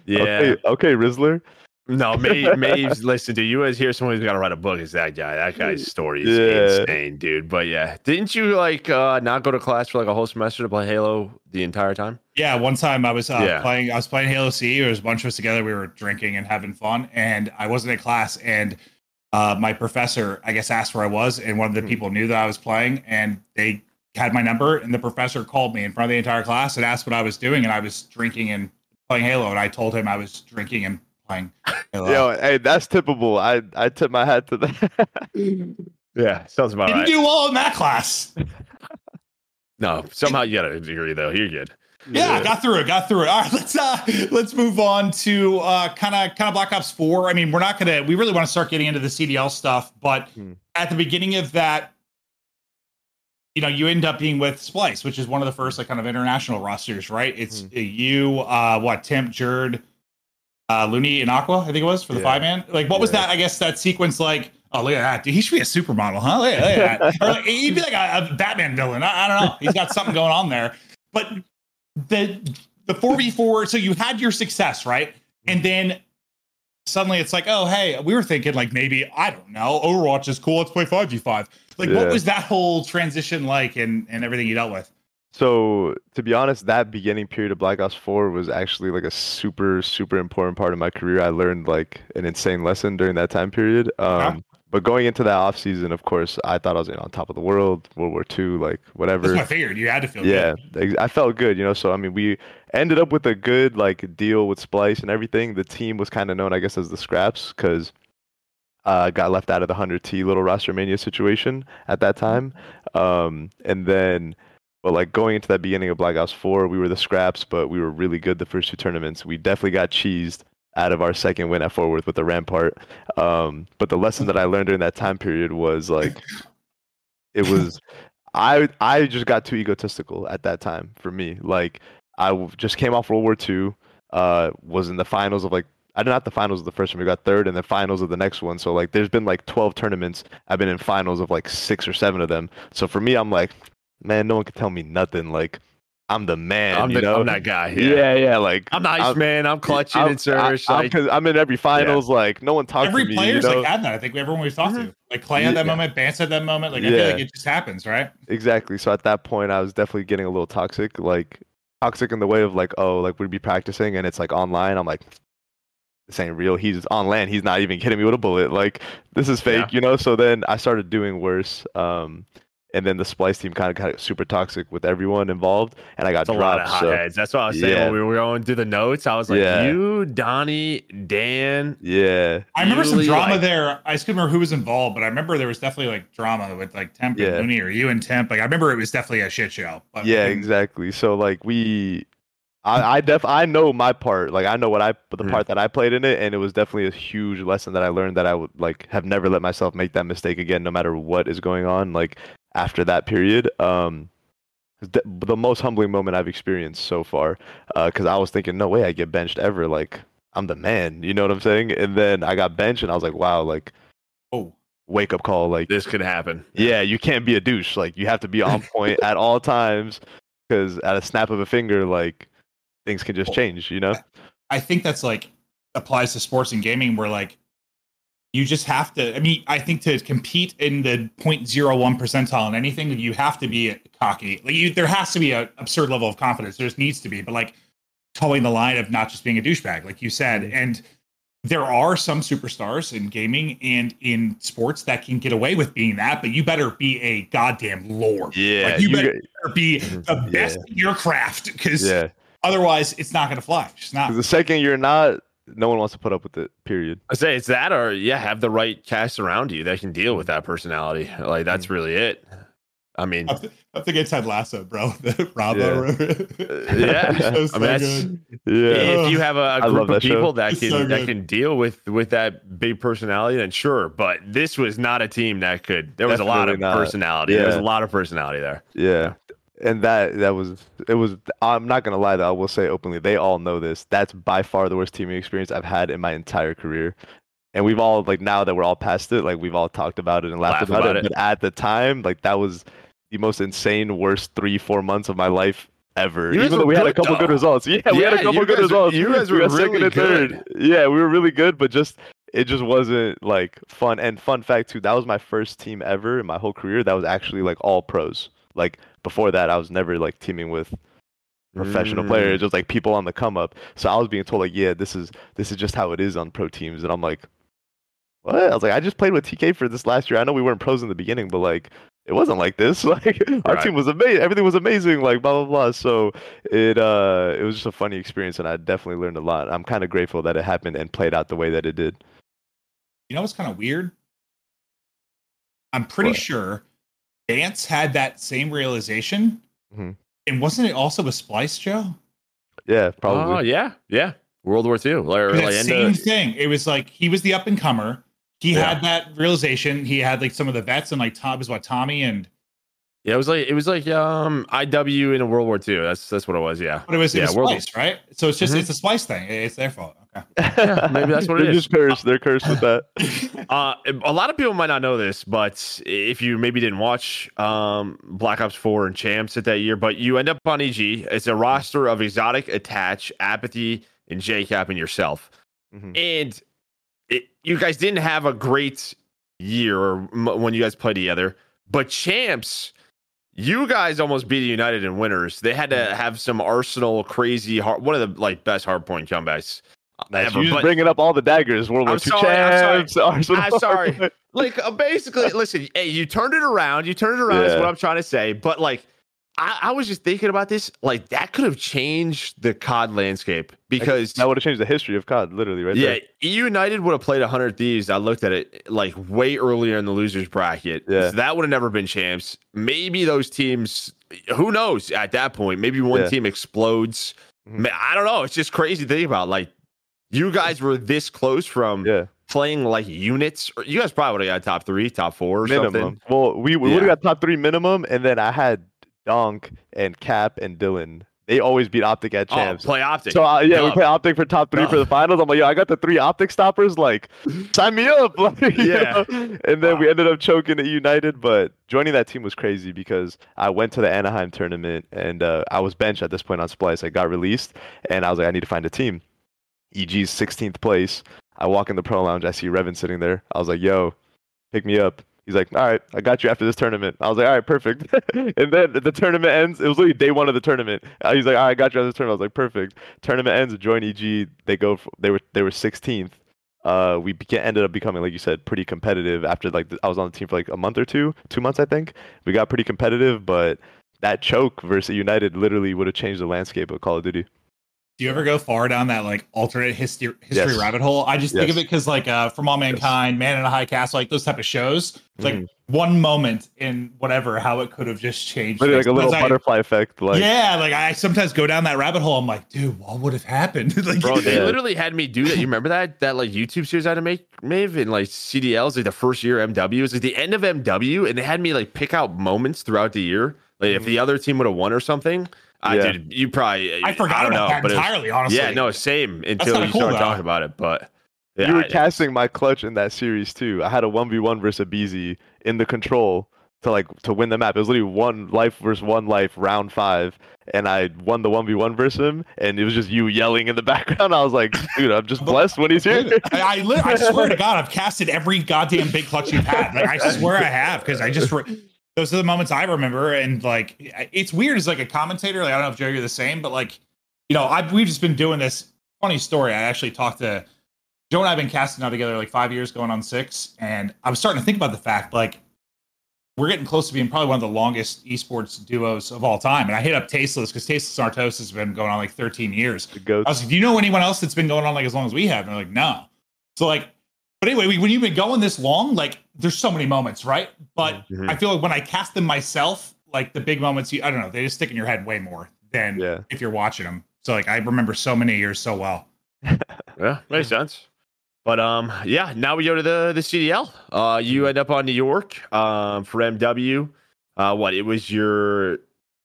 Yeah. Okay, okay, Rizzler. No, May, Maeve's listen, dude. You guys hear someone who's got to write a book? Is that guy? That guy's story is Yeah. insane, dude. But yeah, didn't you like uh not go to class for like a whole semester to play Halo the entire time? Yeah, one time I was uh, Yeah. playing. I was playing Halo C. There was a bunch of us together. We were drinking and having fun, and I wasn't in class. And uh, my professor, I guess, asked where I was, and one of the Hmm. people knew that I was playing, and they had my number. And the professor called me in front of the entire class and asked what I was doing, and I was drinking and playing Halo. And I told him I was drinking and playing Halo. Yo, hey, that's tippable. I I tip my hat to that. Yeah, sounds about Didn't right. do well in that class. no, somehow you got a degree though. You're good. Yeah, got through it. Got through it. All right, let's uh let's move on to uh kind of kind of Black Ops 4. I mean, we're not gonna we really want to start getting into the CDL stuff, but Hmm. at the beginning of that, you know, you end up being with Splyce, which is one of the first like kind of international rosters, right? It's Hmm. you, uh what, Temp, Jurd, uh Loony and Aqua, I think it was for the Yeah. five man. Like what was that? I guess that sequence like Oh, look at that. Dude, he should be a supermodel, huh? Look at, look at that. Like, he'd be like a, a Batman villain. I, I don't know. He's got something going on there. But the the 4v4 so you had your success right and then suddenly it's like oh hey we were thinking like maybe i don't know overwatch is cool let's play 5v5 like what was that whole transition like and and everything you dealt with So to be honest, that beginning period of Black Ops 4 was actually like a super, super important part of my career. I learned like an insane lesson during that time period. Um, Yeah. But going into that off season, of course, I thought I was you know, on top of the world, World War II, like whatever. That's what I figured. You had to feel yeah, good. I felt good, you know. So I mean, we ended up with a good like deal with Splyce and everything. The team was kind of known, I guess, as the Scraps because uh, got left out of the hundred T little roster mania situation at that time. Um, and then, but like going into that beginning of Black Ops Four, we were the Scraps, but we were really good the first two tournaments. We definitely got cheesed out of our second win at Fort Worth with the Rampart. Um, but the lesson that I learned during that time period was like, it was. I I just got too egotistical at that time for me. Like I just came off World War II, uh, was in the finals of like I did not the finals of the first one. We got third, and the finals of the next one. So like, there's been like 12 tournaments. I've been in finals of like six or seven of them. So for me, I'm like, man, no one can tell me nothing. Like, I'm the man. I'm, you the, know? I'm that guy. yeah. Yeah. yeah, Like I'm nice, I'm- man. I'm clutching I'm, and search. I, am like, cause I'm in every finals. Like, no one talks Every to me. player's you know? like had that. I think everyone we've talked Mm-hmm. to, like Clay at that moment, Bance at that moment. Like I feel like it just happens, right? Exactly. So at that point, I was definitely getting a little toxic. Like toxic in the way of like, oh, like we'd be practicing and it's like online. I'm like, this ain't real. He's on land. He's not even hitting me with a bullet. Like this is fake, Yeah. you know. So then I started doing worse. Um, and then the Splyce team kind of got super toxic with everyone involved, and I got It's a lot of dropped. So hotheads. That's what I was saying Yeah. when we were going through the notes. I was like, Yeah. you, Donnie, Dan. yeah, I remember some drama like- there. I just couldn't remember who was involved, but I remember there was definitely like drama with like Temp Yeah. and Loony or you and Temp. Like I remember it was definitely a shit show. But yeah, and exactly. So like we. I, I def I know my part. Like I know what I the Mm. part that I played in it, and it was definitely a huge lesson that I learned that I would like have never let myself make that mistake again, no matter what is going on. Like after that period, um, de- the most humbling moment I've experienced so far. Because I was thinking, no way I get benched ever. Like I'm the man. You know what I'm saying? And then I got benched, and I was like, wow, like Oh, wake up call. Like This could happen. yeah, you can't be a douche. Like you have to be on point at all times because at a snap of a finger, like things can just change. You know? I think that's like applies to sports and gaming where like you just have to I mean, I think to compete in the 0.01 percentile in anything, you have to be cocky. Like you there has to be an absurd level of confidence. There just needs to be, but like towing the line of not just being a douchebag, like you said. Mm-hmm. And there are some superstars in gaming and in sports that can get away with being that, but you better be a goddamn lord. Yeah, Like, you you better get- be the best in your craft because yeah. otherwise it's not going to fly. It's not. the second you're not, no one wants to put up with it. Period. I say it's that, or yeah, have the right cast around you that can deal with that personality. Like that's mm-hmm. really it. I mean, I th- I think it's Ted Lasso, bro. The Bravo. yeah. That uh, was I mean, good. Yeah. if you have a, love group of that show. people that It's can so that can deal with with that big personality, then sure. But this was not a team that could. There was a lot of not. personality. There was a lot of personality there. Yeah. And that that was it was I'm not gonna lie though, I will say openly, they all know this. That's by far the worst teaming experience I've had in my entire career. And we've all like now that we're all past it, like we've all talked about it and laughed Laugh about, about it. it. But at the time, like that was the most insane worst three, four months of my life ever. You Even though we had a good, couple good results. Yeah, we had a couple good results. you guys We were second really and third. Yeah, we were really good, but just it just wasn't like fun. And fun fact too, that was my first team ever in my whole career that was actually like all pros. Like before that, I was never like teaming with professional Mm. players, just like people on the come up. So I was being told like, yeah, this is this is just how it is on pro teams, and I'm like, what? I was like, I just played with TK for this last year. I know we weren't pros in the beginning, but like. It wasn't like this. Like our Right. team was amazing. Everything was amazing. Like blah blah blah. So it uh it was just a funny experience, and I definitely learned a lot. I'm kind of grateful that it happened and played out the way that it did. You know what's kind of weird? I'm pretty What? sure Vance had that same realization. Mhm. And wasn't it also a Splyce, Joe? Yeah, Oh probably. yeah, yeah. World War II. Or, That like, same of- thing. It was like he was the up and comer. He Yeah. had that realization. He had like some of the vets and like Tom was what Tommy and yeah, it was like it was like um IW in a World War II. That's that's what it was. Yeah. but it was, it Yeah, was World- Splyce, right? So it's just Mhm. it's a Splyce thing. It's their fault. Yeah, maybe that's what it They're just cursed. They're cursed with that. Uh, a lot of people might not know this, but if you maybe didn't watch um, Black Ops 4 and Champs at that year, but you end up on EG. It's a roster of Xotic, Attach, Apathy, and JCap and yourself. Mhm. And it, you guys didn't have a great year or when you guys played together, but Champs, you guys almost beat United in winners. They had to have some Arsenal crazy, hard, one of the like best hardpoint comebacks Nice. ever. You're just bringing up all the daggers. World War II sorry, I'm sorry. champs. I'm sorry. like uh, basically, listen, hey, you turned it around. You turned it around. Is what I'm trying to say. But like, I, I was just thinking about this. Like, that could have changed the COD landscape because that would have changed the history of COD, literally, right yeah, there. United would have played 100 Thieves. I looked at it like way earlier in the losers bracket. Yeah. So that would have never been champs. Maybe those teams, who knows at that point? Maybe one Yeah. team explodes. Mhm. I don't know. It's just crazy to think about. Like, you guys were this close from Yeah, playing like units. You guys probably would have got top three, top four, or minimum. something. Well, we, we Yeah. would have got top three minimum, and then I had Donk and Cap and Dylan. They always beat Optic at Oh, champs. play optic. So uh, yeah, we play Optic for top three for the finals. I'm like, yo, I got the three Optic stoppers. Like, sign me up. Like, you Yeah. know? And then we ended up choking at United, but joining that team was crazy because I went to the Anaheim tournament and uh, I was benched at this point on Splyce. I got released, and I was like, I need to find a team. EG's 16th place. I walk in the pro lounge. I see Revan sitting there. I was like, yo, pick me up. He's like, all right, I got you after this tournament. I was like, all right, perfect. and then the tournament ends. It was literally day one of the tournament. Uh, He's like, all right, I got you after this tournament. I was like, perfect. Tournament ends. Join EG. They go. f they were they were 16th. Uh, we ended up becoming, like you said, pretty competitive. After like th- I was on the team for like a month or two, two months I think. We got pretty competitive, but that choke versus United literally would have changed the landscape of Call of Duty. Do you ever go far down that like alternate history history Yes. rabbit hole? I just think of it because like uh For All Mankind, Man in a High Castle, like those type of shows. It's like Mhm. one moment in whatever, how it could have just changed. Literally like a little Sometimes I- butterfly effect. Like yeah, like I sometimes go down that rabbit hole. I'm like, dude, what would have happened? like, Bro, they Yeah. literally had me do that. You remember that that like YouTube series I had to make, Maeve, in like CDLs, like the first year MW. It was like the end of MW, and they had me like pick out moments throughout the year. Like if the other team would have won or something, I Yeah. did. You probably uh, I forgot don't about know, that but was- entirely. honestly, yeah, no, same until kinda you cool, started though. talking about it. But yeah, you were I- casting my clutch in that series too. I had a one v one versus Abezy in the control to like to win the map. It was literally one life versus one life, round five, and I won the one v one versus him. And it was just you yelling in the background. I was like, dude, I'm just blessed when he's here. I, I, li- I swear to God, I've casted every goddamn big clutch you've had. Like I swear I have because I just re- those are the moments I remember. And like it's weird as like a commentator. Like I don't know if Joe you're the same, but like you know, I we've just been doing this funny story. I actually talked to Joe and I've been casting now together like five years, going on six, and I was starting to think about the fact like we're getting close to being probably one of the longest esports duos of all time. And I hit up Tasteless because Tasteless Artos has been going on like 13 years. I was like, do you know anyone else that's been going on like as long as we have? And they're like, no. So like, but anyway, when you've been going this long, like there's so many moments, right? But Mhm. I feel like when I cast them myself, like the big moments, you, I don't know, they just stick in your head way more than Yeah. if you're watching them. So like, I remember so many years so well. Yeah, makes sense. But um, yeah. Now we go to the the CDL. Uh, you end up on New York. Um, for MW. Uh, what it was your.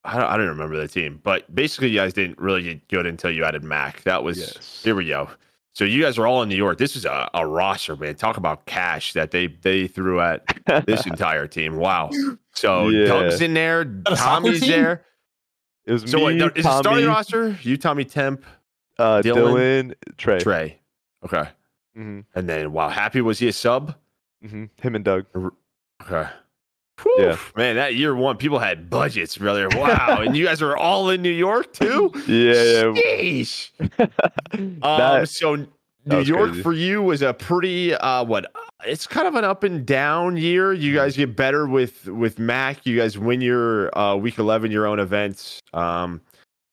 I don't, I don't remember the team, but basically, you guys didn't really get good until you added Mac. That was Yes. here we go. So you guys are all in New York. This is a, a roster, man. Talk about cash that they they threw at this entire team. Wow. So Yeah. Doug's in there. that a soccer Tommy's team? there. It was So me, what, no, is it starting roster? You, Tommy, Temp, uh, Dylan, Dylan, Trey. Trey. Okay. hmm And then wow, Happy was he a sub? hmm Him and Doug. Okay. Yeah. Man, that year one, people had budgets, brother. Wow. and you guys are all in New York too? Yeah. Sheesh. Um, so New York crazy. for you was a pretty uh what it's kind of an up and down year. You guys get better with with Mac. You guys win your uh week 11 your own events. Um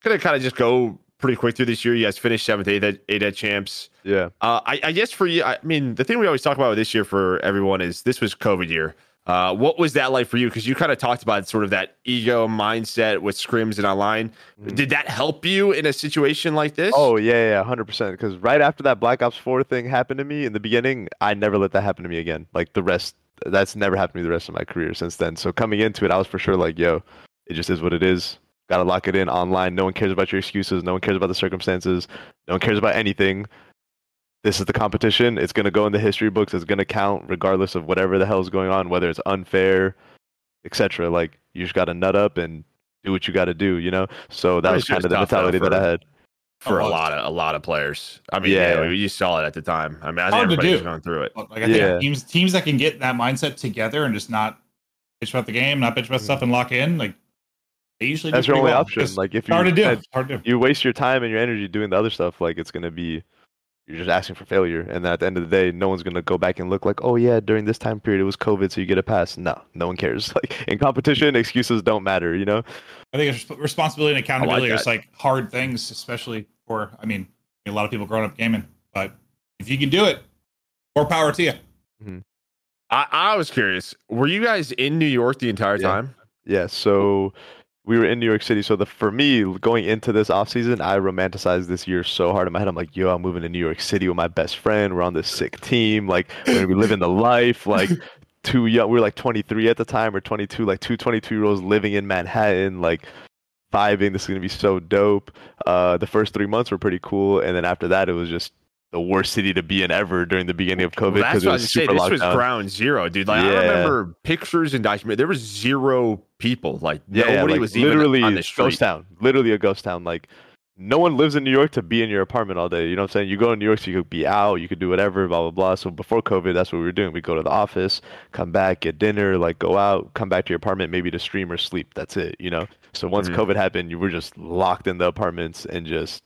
gonna kind of just go pretty quick through this year. You guys finished seventh, eighth at, eight at champs. yeah. Uh, I, I guess for you, I mean, the thing we always talk about with this year for everyone is this was COVID year. Uh, what was that like for you? Because you kind of talked about sort of that ego mindset with scrims and online. Mhm. Did that help you in a situation like this? Oh yeah, yeah, hundred percent. Because right after that Black Ops Four thing happened to me in the beginning, I never let that happen to me again. Like the rest, that's never happened to me the rest of my career since then. So coming into it, I was for sure like, yo, it just is what it is. Got to lock it in online. No one cares about your excuses. No one cares about the circumstances. No one cares about anything. This is the competition. It's gonna go in the history books. It's gonna count regardless of whatever the hell is going on, whether it's unfair, etc. Like you just got to nut up and do what you got to do. You know. So that Pretty was kind of the tough, though, mentality that I had. for a Oh, lot of a lot of players. I mean, Yeah. yeah, you saw it at the time. I mean, I think Hard to everybody was do. going through it. Like I think Yeah. teams teams that can get that mindset together and just not bitch about the game, not bitch about mm. stuff, and lock in, like they usually That's your only well. option. It's Like if you hard to do. had- hard to do. you waste your time and your energy doing the other stuff, like it's gonna be you're just asking for failure. And then at the end of the day, no one's gonna go back and look like, oh yeah, during this time period it was COVID, so you get a pass. No, no one cares. Like in competition, excuses don't matter. You know. I think it's responsibility and accountability I are like just like hard things, especially for I mean a lot of people growing up gaming. But if you can do it, more power to you. Mm-hmm. I, I was curious. Were you guys in New York the entire Yeah. time? Yeah, so we were in New York City. So the for me going into this offseason, I romanticized this year so hard in my head. I'm like, yo, I'm moving to New York City with my best friend. We're on this sick team. Like we're gonna be living the life. Like two young, we were like 23 at the time or 22, like two 22 year olds living in Manhattan, like vibing. This is gonna be so dope. Uh, the first three months were pretty cool, and then after that, it was just the worst city to be in ever during the beginning of COVID Well, that's what I was super This was ground zero, dude. Like I remember pictures and document. There was zero people. Like Yeah, yeah, nobody like, was even literally on the street. ghost town. Literally a ghost town. Like no one lives in New York to be in your apartment all day. You know what I'm saying? You go to New York so you could be out, you could do whatever, blah blah blah. So before COVID, that's what we were doing. We go to the office, come back, get dinner, like go out, come back to your apartment, maybe to stream or sleep. That's it. You know. So once Mhm. COVID happened, you were just locked in the apartments and just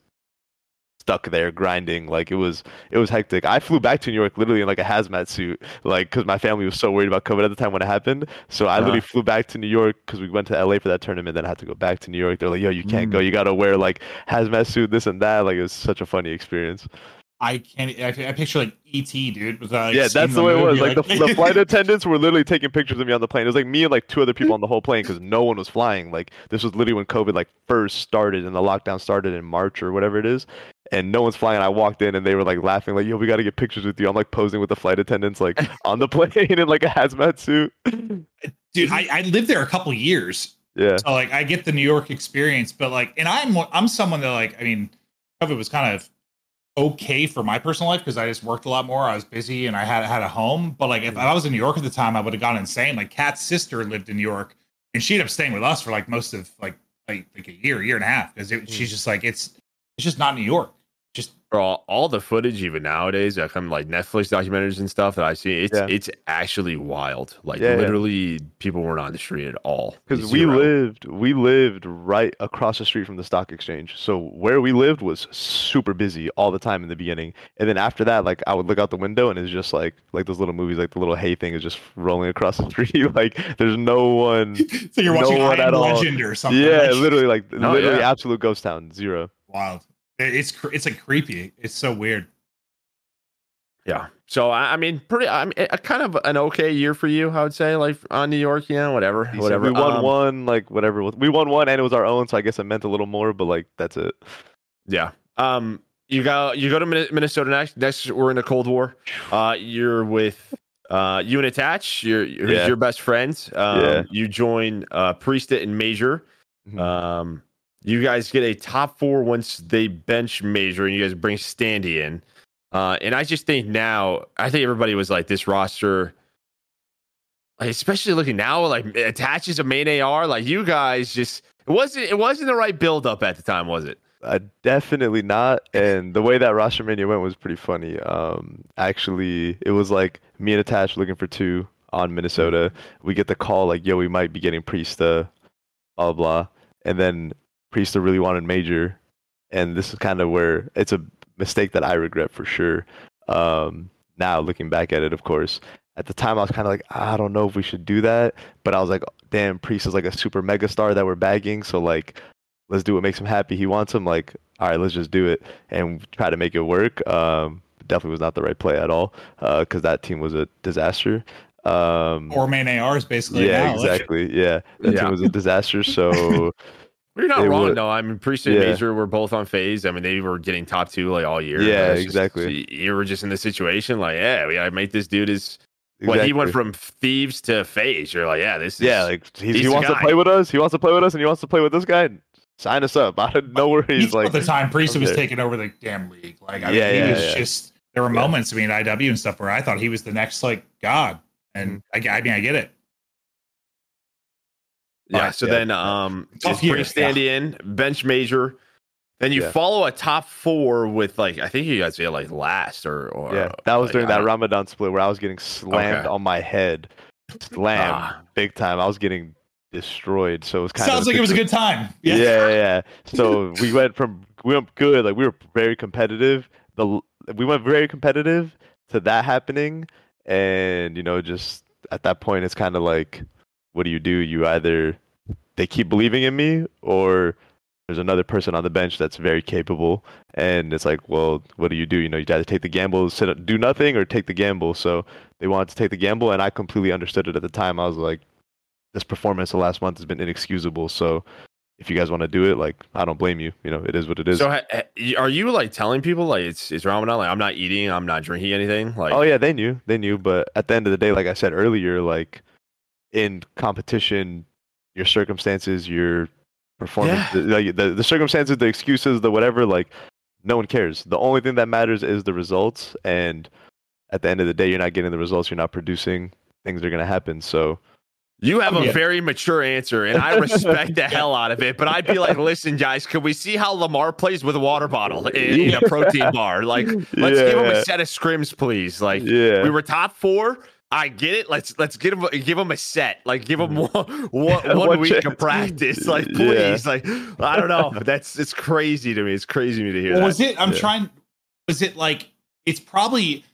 stuck there grinding like it was it was hectic. I flew back to new york literally in like a hazmat suit like because my family was so worried about covid at the time when it happened. So i Uh-huh. literally flew back to new york because we went to la for that tournament then i had to go back to new york. They're like yo you can't go. Mm. you gotta wear like hazmat suit this and that. Like it was such a funny experience I can't. I, I picture like ET, dude. With, uh, yeah that's the way it was movie, like, the, the flight attendants were literally taking pictures of me on the plane it was like me and like two other people on the whole plane because no one was flying like this was literally when covid like first started and the lockdown started in march or whatever it is and no one's flying i walked in and they were like laughing like yo we got to get pictures with you i'm like posing with the flight attendants like on the plane in like a hazmat suit dude. I, I lived there a couple years, yeah so like I get the New York experience. But like, and I'm I'm someone that like I mean, COVID was kind of okay for my personal life because I just worked a lot more. I was busy and I had had a home. But like, if mm-hmm. I was in New York at the time, I would have gone insane. Like, Kat's sister lived in New York, and she ended up staying with us for like most of like like, like a year, year and a half because she's mm. just like it's it's just not New York. Just Bro, all, all the footage even nowadays that come like Netflix documentaries and stuff that I see, it's Yeah. it's actually wild. Like Yeah, yeah. literally, people weren't on the street at all. because we Zero. lived we lived right across the street from the stock exchange so where we lived was super busy all the time in the beginning and then after that like i would look out the window and it's just like like those little movies like the little hay thing is just rolling across the street like there's no one so you're No watching one I at Am all. Legend or something. yeah like, literally like No, literally yeah. absolute ghost town zero wild. It- It's it's like creepy. It's so weird. Yeah. So I, I mean, pretty. I mean, a kind of an okay year for you, I would say. Like on New York, yeah, whatever, Decent. whatever. we won Um, one like whatever we won one and it was our own so i guess it meant a little more but like that's it Yeah. Um. You go. You go to Minnesota next. Next, we're in a Cold War. Uh. You're with. Uh. You and Attach. You're. Who's Yeah. your best friends. Um, Yeah. You join. Uh. Priestahh and Major. Mhm. Um. You guys get a top four once they bench Major, and you guys bring Standy in. Uh. And I just think now, I think everybody was like, this roster. like, Especially looking now, like attaches a main AR. Like you guys just it wasn't it wasn't the right build up at the time, was it? Uh, definitely not. And the way that roster mania went was pretty funny. Um, actually, it was like me and Attach looking for two on Minnesota. We get the call like, "Yo, we might be getting Priestahh," blah blah, blah. and then Priestahh really wanted Major, and this is kind of where it's a mistake that I regret for sure. Um, now looking back at it, of course, at the time I was kind of like, I don't know if we should do that, but I was like, damn, Priest is like a super mega star that we're bagging, so like let's do what makes him happy. He wants him. Like, all right, let's just do it and try to make it work. Um, definitely was not the right play at all because that team was a disaster. Um, Or main ARs basically. yeah, now. Exactly. Yeah, that Yeah. team was a disaster. So You're not They wrong would- though. I mean, Priest and Yeah. Major were both on FaZe. I mean, they were getting top two like all year. Yeah, It's just- exactly. you were just in the situation like, yeah, we gotta make this dude is. When he went from thieves to FaZe, you're like, yeah, this is. yeah, like he's, he's he the wants to play with us. He wants to play with us, and he wants to play with this guy. Sign us up. Out of nowhere, He he's thought like, at the time Priest was okay. taking over the damn league. Like I Yeah, mean, he yeah, was yeah. just there were Yeah. moments, I mean, IW and stuff where I thought he was the next like God. And Mm-hmm. I, I mean I get it. Yeah. Alright, So yeah. then, um, Tough just bring year, Standy in, bench Major. Then you Yeah. follow a top four with like I think you guys get like last or or yeah. That was like, during that Ramadan split where I was getting slammed Okay. on my head, slammed Ah. big time. I was getting destroyed. So it was kind of Sounds of like it was a good time. yeah, yeah, yeah. So we went from we went good, like we were very competitive. The we went very competitive to that happening, and you know, just at that point, it's kind of like, what do you do? You either they keep believing in me, or there's another person on the bench that's very capable, and it's like, well, what do you do? You know, you either take the gamble, sit, do nothing, or take the gamble. So they wanted to take the gamble, and I completely understood it at the time. I was like, this performance the last month has been inexcusable. So if you guys want to do it, like I don't blame you. You know, it is what it is. So ha- are you like telling people like it's it's Ramadan? Like I'm not eating, I'm not drinking anything. Like oh yeah, they knew, they knew. But at the end of the day, like I said earlier, like in competition, your circumstances, your performance, Yeah. the, the the circumstances, the excuses, the whatever, like no one cares. The only thing that matters is the results. And at the end of the day, you're not getting the results. You're not producing. Things are gonna happen. So You have a Yeah. very mature answer, and I respect the hell out of it. But I'd be like, listen, guys, can we see how Lamar plays with a water bottle in, in a protein bar? Like, let's give him a set of scrims, please. Like, yeah, we were top four. I get it. Let's let's get him give him a set. Like, give him mm-hmm. one, one, one One week chance. of practice. Like, Yeah. please. Like, I don't know. That's it's crazy to me. It's crazy to me to hear Well, that. was it? I'm Yeah. trying. Was it like? It's probably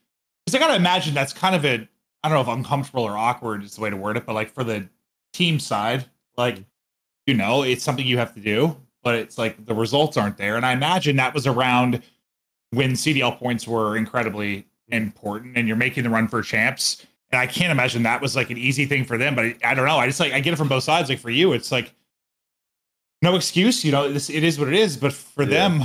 because I gotta imagine that's kind of a. I don't know if uncomfortable or awkward is the way to word it, but like for the team side, like you know, it's something you have to do, but it's like the results aren't there, and I imagine that was around when CDL points were incredibly important, and you're making the run for champs. And I can't imagine that was like an easy thing for them, but I, I don't know. I just like I get it from both sides. Like for you, it's like no excuse. You know, this it is what it is. But for Yeah. them,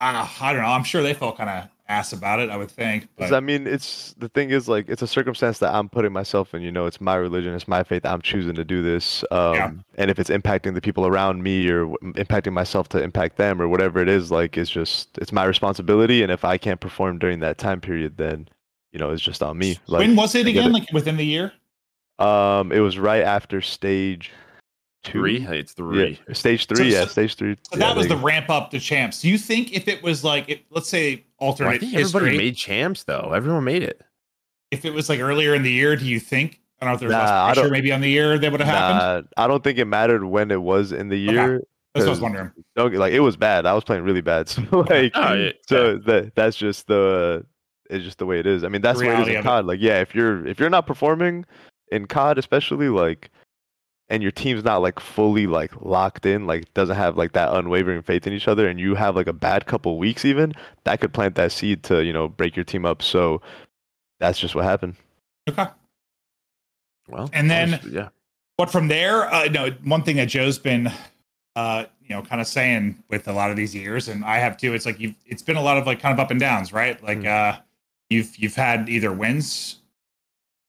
uh, I don't know. I'm sure they felt kind of ass about it. I would think. But I mean, it's the thing is like it's a circumstance that I'm putting myself in. You know, it's my religion, it's my faith. I'm choosing to do this. Um, Yeah. And if it's impacting the people around me or impacting myself to impact them or whatever it is, like it's just it's my responsibility. And if I can't perform during that time period, then you know it's just on me. Like, when was it again? it. Like within the year? um, it was right after stage two. three? It's three. Yeah, three. stage three. yeah, so- stage three. So yeah, that was there the you ramp up to champs. Do you think if it was like, if, let's say Well, alternate I think everybody made champs though. Everyone made it. if it was like earlier in the year, do you think? I don't know if there's Nah, less pressure don't- maybe on the year that would go. have happened. Nah, I don't think it mattered when it was in the Okay. year. That's what I was wondering. don't like it was bad. I was playing really bad. So like, Oh, yeah, so that that's just the it's just the way it is. I mean, that's the way it is reality in of it. COD. Like, yeah, if you're if you're not performing in COD, especially like, and your team's not like fully like locked in, like doesn't have like that unwavering faith in each other, and you have like a bad couple weeks, even that could plant that seed to you know break your team up. So that's just what happened. Okay. Well, And then- obviously, yeah. But from there, uh, no, one thing that Joe's been, uh, you know, kind of saying with a lot of these years, and I have too. It's like you've, it's been a lot of like kind of up and downs, right? Like, uh, you've you've had either wins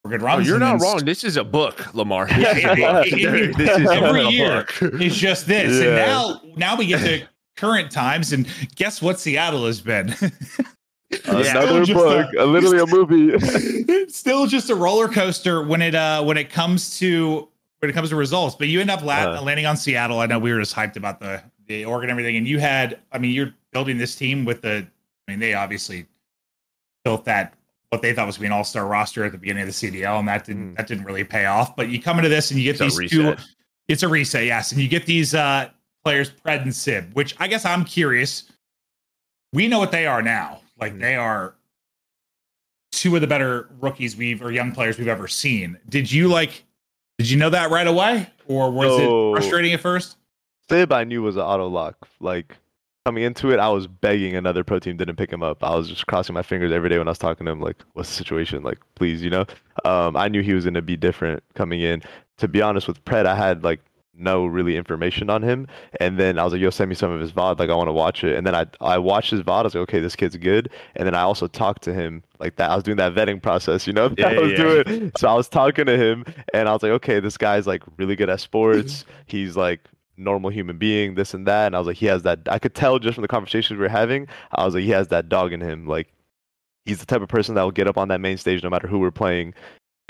or good Oh, runs. you're not then wrong. This is a book, Lamar. Yeah, This is a it- book. it- it- This is every year book. It's just this, and now now we get to current times, and guess what? Seattle has been. Another just book, a- a, literally a movie. it's still just a roller coaster when it uh when it comes to when it comes to results. But you end up la- Uh. landing on Seattle. I know we were just hyped about the the org and everything, and you had. I mean, you're building this team with the. I mean, they obviously built that what they thought was going to be an all star roster at the beginning of the CDL, and that didn't Mm. that didn't really pay off. But you come into this and you get It's these two. It's a reset, yes, and you get these uh players, Pred and Sib, which I guess I'm curious. We know what they are now. Like Mhm. they are two of the better rookies we've or young players we've ever seen. Did you like? Did you know that right away, or was it frustrating at first? Sib I knew was an auto lock. Like coming into it, I was begging another pro team didn't pick him up. I was just crossing my fingers every day when I was talking to him, like, what's the situation? Like, please, you know? Um, I knew he was gonna be different coming in. To be honest with Pred, I had like no really information on him. And then I was like, yo, send me some of his VOD, like I want to watch it. And then I I watched his VOD, I was like, okay, this kid's good. And then I also talked to him like that. I was doing that vetting process, you know? that I Yeah, was yeah. doing. So I was talking to him and I was like, okay, this guy's like really good at sports. He's like normal human being, this and that. And I was like, he has that. I could tell just from the conversations we were having. I was like, he has that dog in him. Like, he's the type of person that will get up on that main stage no matter who we're playing,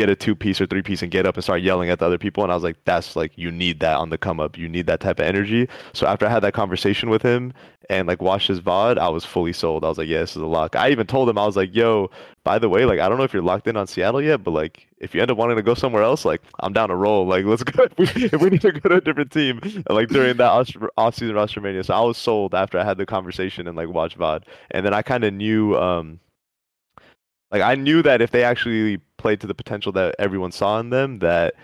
get a two piece or three piece and get up and start yelling at the other people. And I was like, that's like you need that on the come up. You need that type of energy. So after I had that conversation with him and like watched his VOD, I was fully sold. I was like, yeah, this is a lock. I even told him I was like, yo, by the way, like I don't know if you're locked in on Seattle yet, but like if you end up wanting to go somewhere else, like I'm down to roll. Like let's go. if we need to go to a different team, like during that off season Australia. So I was sold after I had the conversation and like watched VOD, and then I kind of knew. um like I knew that if they actually played to the potential that everyone saw in them, that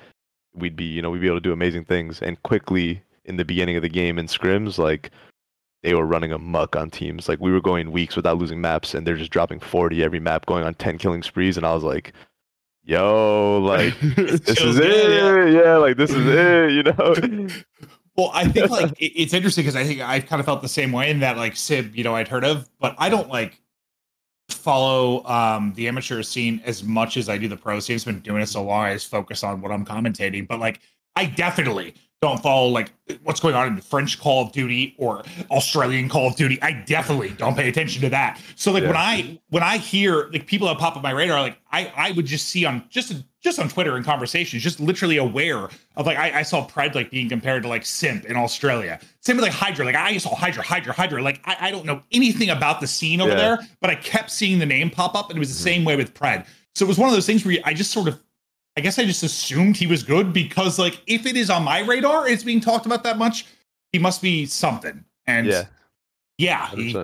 we'd be, you know, we'd be able to do amazing things. And quickly in the beginning of the game in scrims, like they were running a muck on teams. Like we were going weeks without losing maps, and they're just dropping 40 every map, going on 10 killing sprees. And I was like, yo, like this is it. Yeah. yeah, like this is it, you know? Well, I think like it's interesting because I think I kind of felt the same way in that like Sib, you know, I'd heard of, but I don't like follow um, the amateur scene as much as I do the pro scene. It's been doing it so long, I just focus on what I'm commentating. But like, I definitely don't follow like what's going on in the French Call of Duty or Australian Call of Duty. I definitely don't pay attention to that. So like yeah. when I when I hear like people that pop up my radar, like I I would just see on just just on Twitter and conversations, just literally aware of like I, I saw Pride like being compared to like Simp in Australia. Same with like Hydra. Like I saw Hydra, Hydra, Hydra. Like I, I don't know anything about the scene over yeah. there, but I kept seeing the name pop up, and it was the mm-hmm. same way with Pred. So it was one of those things where I just sort of I guess I just assumed he was good because, like, if it is on my radar, it's being talked about that much, he must be something. And yeah, yeah, he,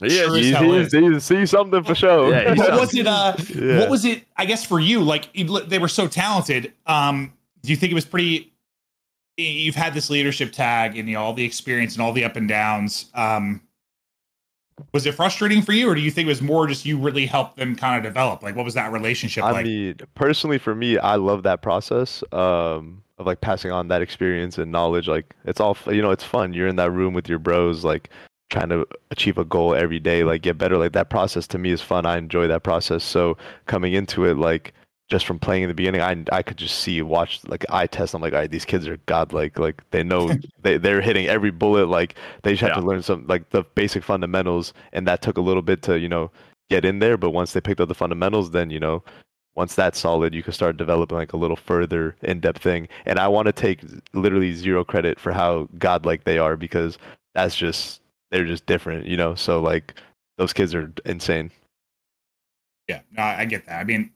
yeah, sure he, he, he, see something for sure. Yeah, what was it? Uh, yeah. what was it? I guess for you, like, they were so talented. Um, do you think it was pretty? You've had this leadership tag and you know all the experience and all the up and downs. Um, was it frustrating for you or do you think it was more just you really helped them kind of develop like what was that relationship I like mean personally for me I love that process um of like passing on that experience and knowledge like it's all you know it's fun you're in that room with your bros like trying to achieve a goal every day like get better like that process to me is fun I enjoy that process so coming into it like just from playing in the beginning, I I could just see, watch like eye test. I'm like, all right, these kids are godlike. Like they know they they're hitting every bullet. Like they just have yeah. to learn some like the basic fundamentals, and that took a little bit to you know get in there. But once they picked up the fundamentals, then you know once that's solid, you can start developing like a little further in depth thing. And I want to take literally zero credit for how godlike they are because that's just they're just different, you know. So like those kids are insane. Yeah, no, I get that. I mean,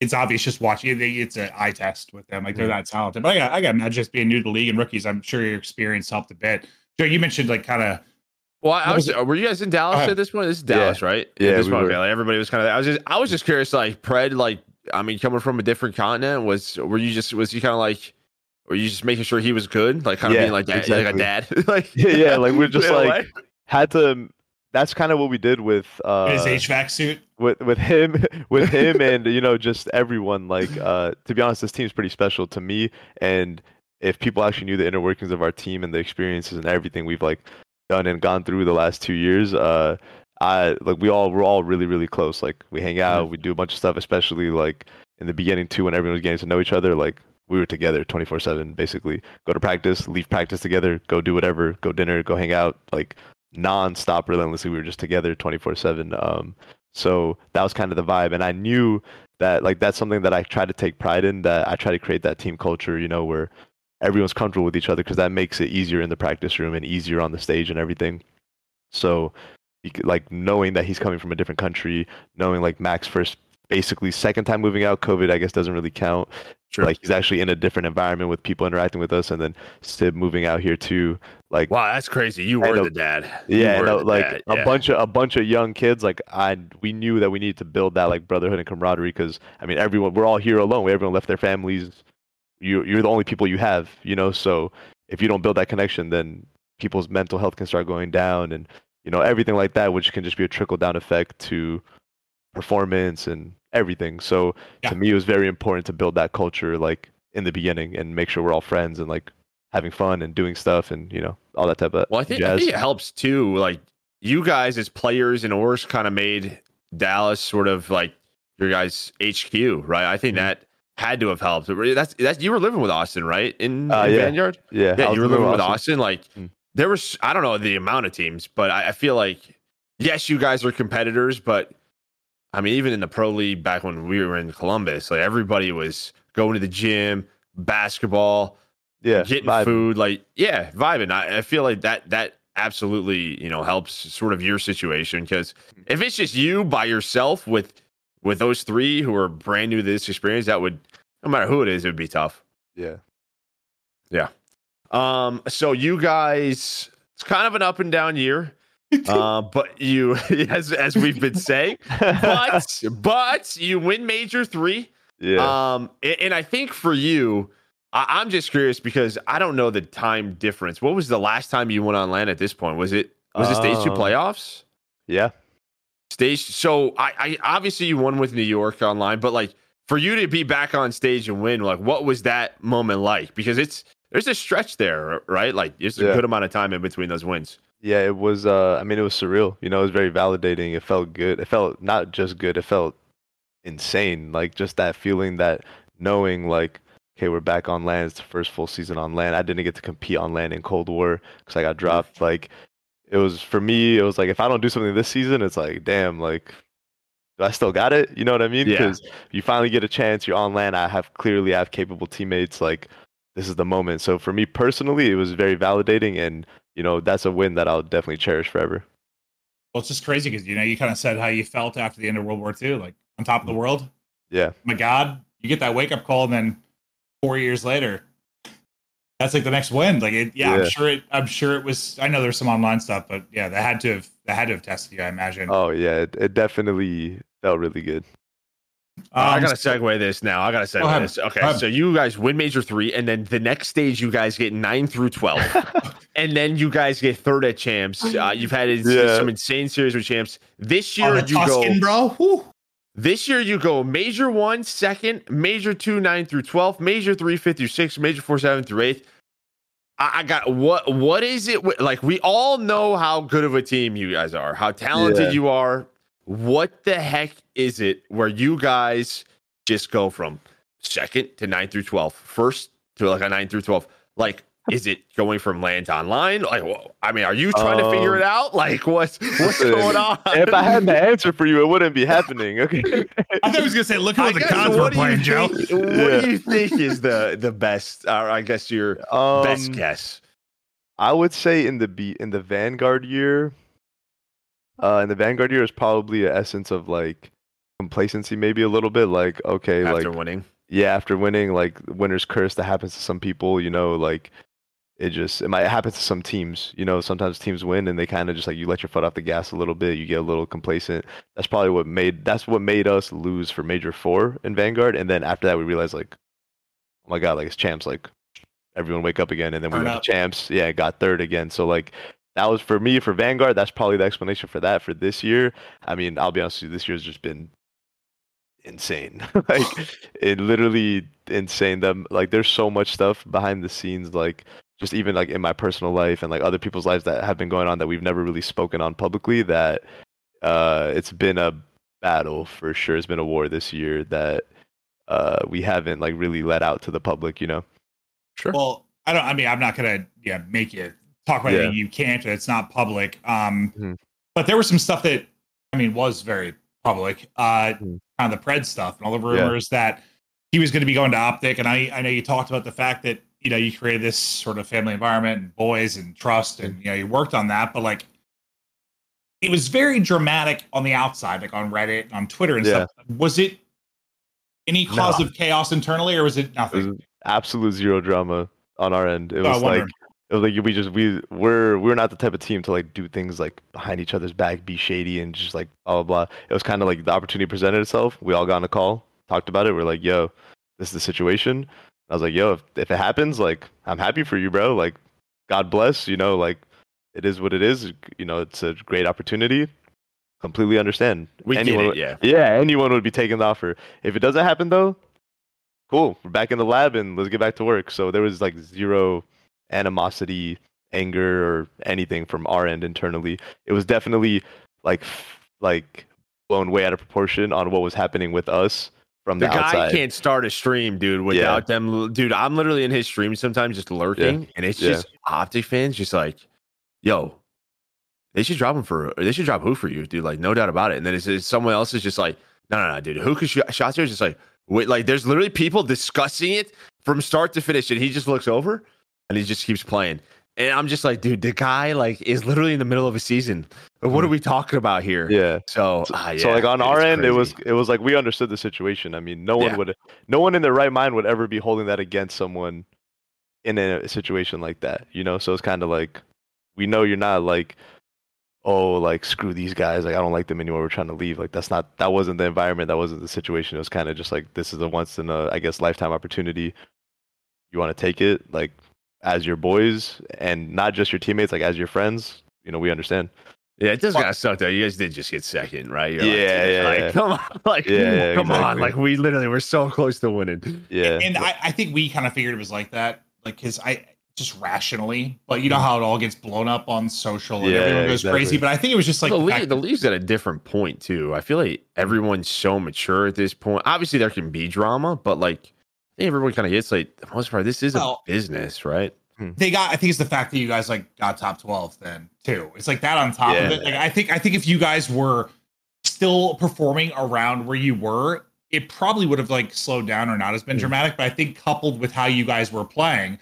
it's obvious just watching it. It's an eye test with them. Like they're mm-hmm. that talented. But I got, I got imagine just being new to the league and rookies. I'm sure your experience helped a bit. Joe, you mentioned like kind of. Well, I was, was uh, were you guys in Dallas at this point? This is Dallas, yeah. right? Yeah, this we point, like everybody was kind of. I was just, I was just curious, like Pred, like I mean, coming from a different continent, was were you just was he kind of like, were you just making sure he was good, like kind of yeah, being like, exactly. like a dad, like yeah, yeah, like we're just like had to that's kind of what we did with uh his HVAC suit. With with him with him and you know just everyone like uh to be honest this team's pretty special to me and if people actually knew the inner workings of our team and the experiences and everything we've like done and gone through the last 2 years uh I like we all we're all really really close like we hang out mm-hmm. we do a bunch of stuff especially like in the beginning too when everyone was getting to know each other like we were together 24/7 basically. Go to practice leave practice together go do whatever go dinner go hang out like non-stop relentlessly. We were just together 24/7 um so that was kind of the vibe. And I knew that like that's something that I try to take pride in that I try to create that team culture you know where everyone's comfortable with each other because that makes it easier in the practice room and easier on the stage and everything. So like knowing that he's coming from a different country knowing like Max first basically second time moving out covid i guess doesn't really count Sure. Like he's actually in a different environment with people interacting with us, and then Sib moving out here too. Like wow, that's crazy. You were the dad. Yeah, no, like dad. a yeah. bunch of a bunch of young kids. Like I, we knew that we needed to build that like brotherhood and camaraderie because I mean everyone we're all here alone. Everyone left their families. You you're the only people you have, you know. So if you don't build that connection, then people's mental health can start going down, and you know everything like that, which can just be a trickle down effect to performance and everything. So yeah. to me, it was very important to build that culture like in the beginning and make sure we're all friends and like having fun and doing stuff and you know all that type of. Well, I think, I think it helps too. Like you guys as players and Ors kind of made Dallas sort of like your guys HQ, right? I think mm-hmm. that had to have helped. That's that's you were living with Austin, right? In, uh, in yeah. Vanguard, yeah, yeah, you were living with Austin. Austin. Like mm. there was, I don't know the amount of teams, but I, I feel like yes, you guys are competitors, but I mean, even in the pro league back when we were in Columbus, like everybody was going to the gym, basketball, Yeah, getting vibing. food, like yeah, vibing. I, I feel like that that absolutely you know helps sort of your situation because if it's just you by yourself with with those three who are brand new to this experience, that would no matter who it is, it would be tough. Yeah, yeah. Um, so you guys, it's kind of an up and down year. uh, but you, as as we've been saying, but but you win major three. yeah. Um, a- and, I think for you, I, I'm just curious because I don't know the time difference. What was the last time you went on land at this point? Was it was it stage two Um, playoffs? yeah. Stage. So I, I obviously you won with New York online, but like for you to be back on stage and win, like what was that moment like? Because it's there's a stretch there, right? Like there's a Yeah. good amount of time in between those wins. Yeah, it was. Uh, I mean, it was surreal. You know, it was very validating. It felt good. It felt not just good. It felt insane. Like just that feeling, that knowing, like, okay, we're back on land. It's the first full season on land. I didn't get to compete on land in Cold War because I got dropped. Like, it was for me. It was like if I don't do something this season, it's like, damn, like, do I still got it? You know what I mean? Yeah. Because you finally get a chance. You're on land. I have clearly I have capable teammates. Like, this is the moment. So for me personally, it was very validating and you know, that's a win that I'll definitely cherish forever. Well, it's just crazy because you know you kind of said how you felt after the end of World War II, like on top of the mm-hmm. world. Yeah. my God, you get that wake up call, and then four years later, that's like the next win. Like, it, yeah, Yeah. I'm sure it. I'm sure it was. I know there's some online stuff, but yeah, that had to have that had to have tested you. I imagine. Oh yeah, it, it definitely felt really good. I Um, gotta segue this now. I gotta segue ahead. this. Okay, Go ahead. so you guys win major three, and then the next stage you guys get nine through twelve, and then you guys get third at champs. Uh, you've had Yeah. some insane series with champs. This year the you go. Bro. Whew. This year you go major one, second, major two, nine through twelve, major three, fifth through six, major four, seven through eighth. I, I got what? What is it? Like we all know how good of a team you guys are, how talented Yeah. you are. What the heck is it where you guys just go from second to nine through twelve, first to like a nine through twelve? Like, is it going from land to online? Like, wha- I mean, are you trying to figure Um, it out? Like, what's what's going on? if I had the answer for you, it wouldn't be happening. Okay. I thought he was gonna say, "Look I at the guess, cards we're what playing, Joe." What Yeah. do you think is the the best? Or I guess your um, best guess. I would say in the be in the Vanguard year, uh, in the Vanguard year is probably an essence of like complacency, maybe a little bit. Like okay, After like winning, yeah, after winning, like winner's curse that happens to some people, you know, like it just it might happen to some teams. You know, sometimes teams win and they kind of just like you let your foot off the gas a little bit, you get a little complacent. That's probably what made that's what made us lose for Major Four in Vanguard, and then after that we realized like, oh my god, like it's champs, like everyone wake up again, and then we Turn went up. to champs, yeah, got third again. So like. That was for me for Vanguard. That's probably the explanation for that. For this year, I mean, I'll be honest with you. This year's just been insane. like it literally insane them like there's so much stuff behind the scenes like just even like in my personal life and like other people's lives that have been going on that we've never really spoken on publicly that uh it's been a battle for sure it's been a war this year that uh we haven't like really let out to the public you know sure. Well, I don't. I mean, I'm not gonna yeah make you talk about Yeah. anything you can't. It's not public. Um, Mhm. but there was some stuff that I mean was very public. Uh, Mhm. kind of the Pred stuff and all the Yeah. rumors that he was going to be going to Optic. And I I know you talked about the fact that you know you created this sort of family environment and boys and trust and you know you worked on that, but like. It was very dramatic on the outside, like on Reddit and on Twitter and Yeah. stuff. Was it any cause No. of chaos internally, or was it it nothing? was absolute zero drama on our end it Oh, I was like. It was like we just we we're we're not the type of team to like do things like behind each other's back, be shady and just like blah blah blah. It was kind of like the opportunity presented itself. We all got on a call, talked about it. We're like, yo, this is the situation. I was like, yo, if, if it happens, like I'm happy for you, bro. Like, God bless. You know, like it is what it is. You know, it's a great opportunity. Completely understand. we anyone get it. Yeah. yeah, anyone would be taking the offer. If it doesn't happen though, cool. We're back in the lab and let's get back to work. So there was like zero animosity, anger, or anything from our end internally. It was definitely like like blown way out of proportion on what was happening with us from The the, guy outside. can't start a stream, dude, without them. Dude, I'm literally in his stream sometimes just lurking, and it's Yeah. just optic fans just like, yo, they should drop him for they should drop who for you, dude. Like no doubt about it. And then it's, it's someone else is just like, no, no, no, dude. Who could sh- shots here is just like wait, like there's literally people discussing it from start to finish, and he just looks over and he just keeps playing. And I'm just like, dude, the guy like is literally in the middle of a season. What are we talking about here? Yeah. So, So, ah, so like on our end, it was it was like we understood the situation. I mean, no one Yeah. would, no one in their right mind would ever be holding that against someone in a situation like that. You know, so it's kind of like we know you're not like, oh, like screw these guys. Like I don't like them anymore. We're trying to leave. Like that's not that wasn't the environment. That wasn't the situation. It was kind of just like this is a once in a I guess lifetime opportunity. You want to take it like as your boys and not just your teammates, like as your friends. You know, we understand. Yeah, it does kind of suck though. You guys did just get second, right? You're Yeah, dude, yeah, like, yeah. Come on, like, Yeah, yeah, come on, like we literally were so close to winning. Yeah. And I, I think we kind of figured it was like that, like because I just rationally, but you know mm-hmm. how it all gets blown up on social and Yeah, everyone goes exactly. crazy. But I think it was just like the, the league, the league's at a different point too. I feel like everyone's so mature at this point. Obviously, there can be drama, but like I think everyone kind of gets like the most part. This is Well- a business, right? they got. I think it's the fact that you guys like got top twelve then too. It's like that on top of it. Like I think I think if you guys were still performing around where you were, it probably would have like slowed down or not as been Mm. dramatic. But I think coupled with how you guys were playing.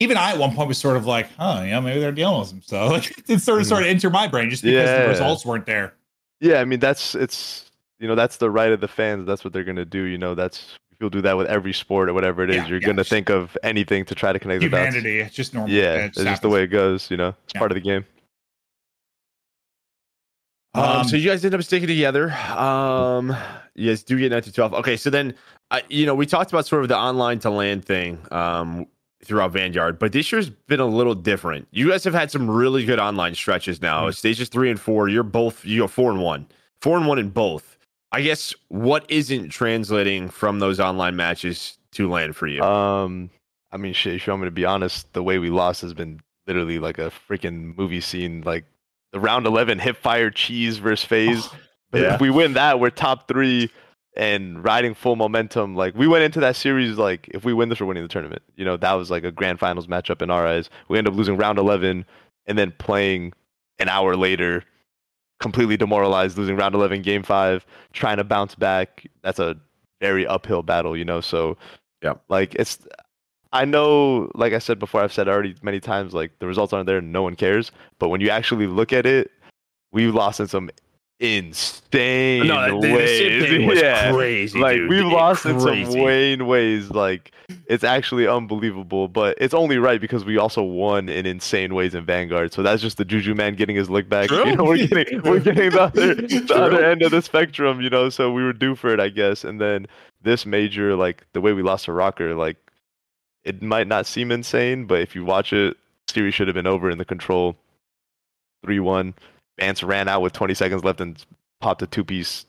Even I at one point was sort of like, huh, yeah, maybe they're dealing with some stuff. Like it sort of Mhm. sort of entered my brain just because the Yeah. results weren't there. Yeah, I mean that's it's you know that's the right of the fans. That's what they're gonna do. You know that's you'll do that with every sport or whatever it is. Yeah, You're yeah. gonna think of anything to try to connect the dots. Humanity, it's just normal. Yeah, It it's just the way it goes. You know, it's Yeah. part of the game. Um, Um, so you guys end up sticking together. Um, you guys do get nine to twelve. Okay, so then, I, you know, we talked about sort of the online to land thing um, throughout Vanguard, but this year's been a little different. You guys have had some really good online stretches now. Mhm. Stages three and four, you're both you go four and one, four and one in both. I guess what isn't translating from those online matches to land for you? Um, I mean, shit. If you want me to be honest, the way we lost has been literally like a freaking movie scene. Like the round eleven hip fire cheese versus FaZe. But Yeah. If we win that, we're top three and riding full momentum. Like we went into that series like if we win this, we're winning the tournament. You know, that was like a grand finals matchup in our eyes. We end up losing round eleven and then playing an hour later, completely demoralized, losing round eleven, game five, trying to bounce back. That's a very uphill battle, you know. So Yeah. like it's I know, like I said before, I've said already many times, like the results aren't there no one cares. But when you actually look at it, we've lost in some insane no, that, ways. Yeah. crazy. Like dude. we've It- lost in some crazy. Wayne ways. Like it's actually unbelievable. But it's only right because we also won in insane ways in Vanguard. So that's just the Juju man getting his lick back. True. You know, we're getting we're getting the other the other end of the spectrum, you know. So we were due for it, I guess. And then this major, like the way we lost to ROKKR, like it might not seem insane, but if you watch it, series should have been over in the control. Three one. Vance ran out with 20 seconds left and popped a two piece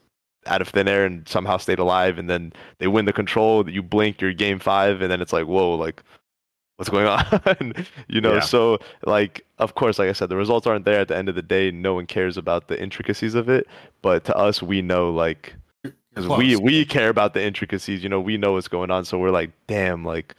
out of thin air and somehow stayed alive. And then they win the control. You blink, you're game five, and then it's like, whoa, like what's going on? you know, Yeah. so like of course, like I said, the results aren't there at the end of the day. No one cares about the intricacies of it. But to us, we know like because we we care about the intricacies. You know, we know what's going on. So we're like, damn, like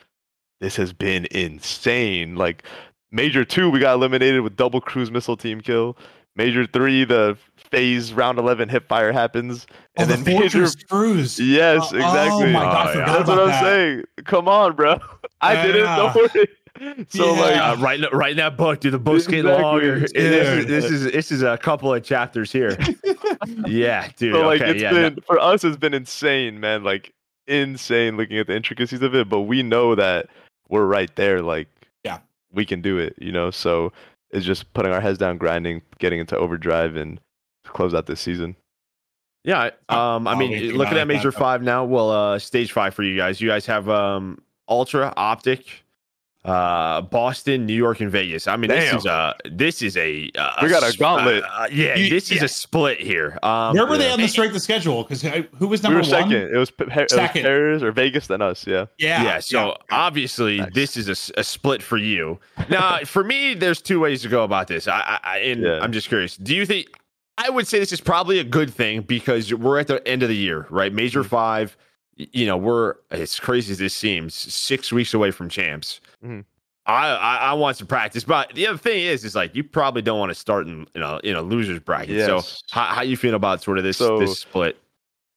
this has been insane. Like major two, we got eliminated with double cruise missile team kill. Major three, the FaZe round eleven hip fire happens, Oh, and the then major. Fortress Cruise. Yes, Oh, exactly. Oh my god, Oh, yeah. That's what I'm that. saying. Come on, bro. I did it. Don't worry. So Yeah. like, Uh, write write in that book. Do the books get Exactly. longer? This is, Dude. this is this is a couple of chapters here. yeah, dude. so like okay, it's yeah. no- for us it's been insane man like insane looking at the intricacies of it but we know that we're right there like Yeah. we can do it you know so it's just putting our heads down grinding getting into overdrive and close out this season Yeah, um, I mean, we looking at Major. Five now. Well, uh, Stage Five for you guys. You guys have um, Ultra, OpTic, uh, Boston, New York, and Vegas. I mean, this is a this is a, uh, We got a gauntlet. uh, yeah, You- this is a split here. Um, Where were they yeah. on the strength of schedule? Because who was we number were one? second it was, it was Second. Paris or vegas than us yeah Yeah. yeah, so obviously Nice. this is a split for you. Now, for me, there's two ways to go about this. I, I, I and Yeah. I'm just curious. Do you think? I would say this is probably a good thing because we're at the end of the year, right? Major Mhm. five. You know, we're as crazy as this seems, six weeks away from champs. Mhm. I, I, I want some practice, but the other thing is, is like you probably don't want to start in you know in a losers bracket. Yes. So how, how you feel about sort of this So- this split?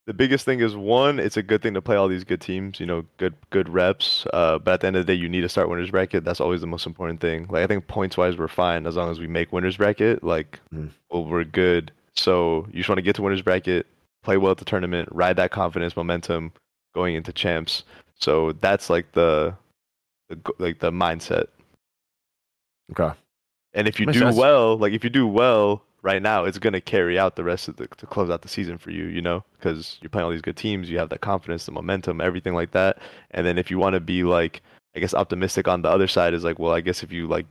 the biggest thing is one, it's a good thing to play all these good teams, you know, good good reps. Uh, but at the end of the day, you need to start winners bracket. That's always the most important thing. Like I think points wise, we're fine as long as we make winners bracket. Like, Mm. well, we're good. So you just want to get to winners bracket, play well at the tournament, ride that confidence momentum going into champs. So that's like the, the like the mindset. Okay. And if you Makes do sense. well, like if you do well right now, it's gonna carry out the rest of the to close out the season for you, you know, because you're playing all these good teams, you have that confidence, the momentum, everything like that. And then if you want to be like, I guess optimistic on the other side is like, well, I guess if you like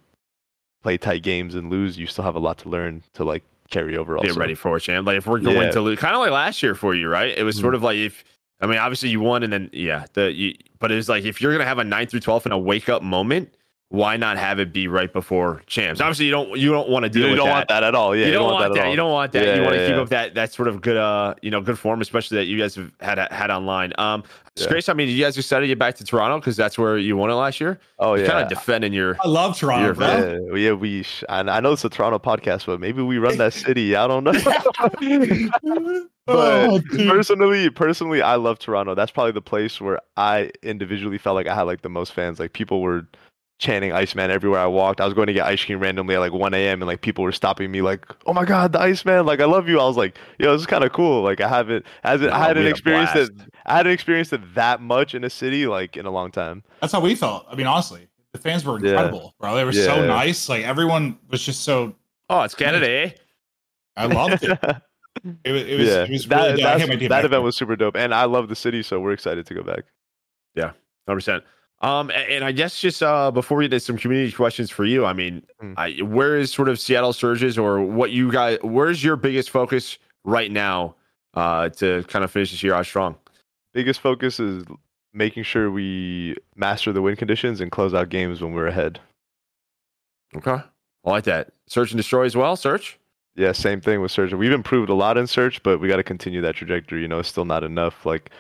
play tight games and lose, you still have a lot to learn to like carry over. Also. Get ready for it, champ. Like if we're going Yeah. to lose, kind of like last year for you, right? It was Mhm. sort of like if I mean, obviously you won, and then yeah, the you, but it was like if you're gonna have a 9 through twelve and a wake up moment, why not have it be right before champs? Obviously, you don't you don't want to deal You with don't that. want that at all. Yeah, you don't want that. that. at all. You don't want that. Yeah, you want to yeah, keep yeah. up that that sort of good, uh, you know, good form, especially that you guys have had had online. Um, it's Yeah. great. I mean, you guys decided to get back to Toronto because that's where you won it last year. Oh You're yeah. kind of defending your. I love Toronto, You're bro. yeah, yeah, we. Sh- I, I know it's a Toronto podcast, but maybe we run that city. I don't know. But Oh, personally, personally, I love Toronto. That's probably the place where I individually felt like I had like the most fans. Like people were chanting Iceman everywhere I walked. I was going to get ice cream randomly at like 1 a.m. and like people were stopping me like, "Oh my God, the Iceman! Like I love you." I was like, "Yo, this is kind of cool." Like I haven't, hasn't, I Oh, hadn't we had a experienced it. I hadn't experienced it that much in a city like in a long time. That's how we felt. I mean, honestly, the fans were Yeah. incredible, bro. They were so nice. Like everyone was just so. Oh, it's Canada, eh? I loved it. It was. It was, yeah, it was that, really dope. I that's- hit my team that back event was super dope, and I love the city, so we're excited to go back. Yeah, Hundred percent. Um, a- and I guess just uh, before we get to some community questions for you, I mean, Mm. I, where is sort of Seattle Surges or what you guys? Where's your biggest focus right now uh, to kind of finish this year out strong? Biggest focus is making sure we master the win conditions and close out games when we're ahead. Okay, I like that. Search and destroy as well. Search. Yeah, same thing with Search. We've improved a lot in Search, but we got to continue that trajectory. You know, it's still not enough. Like,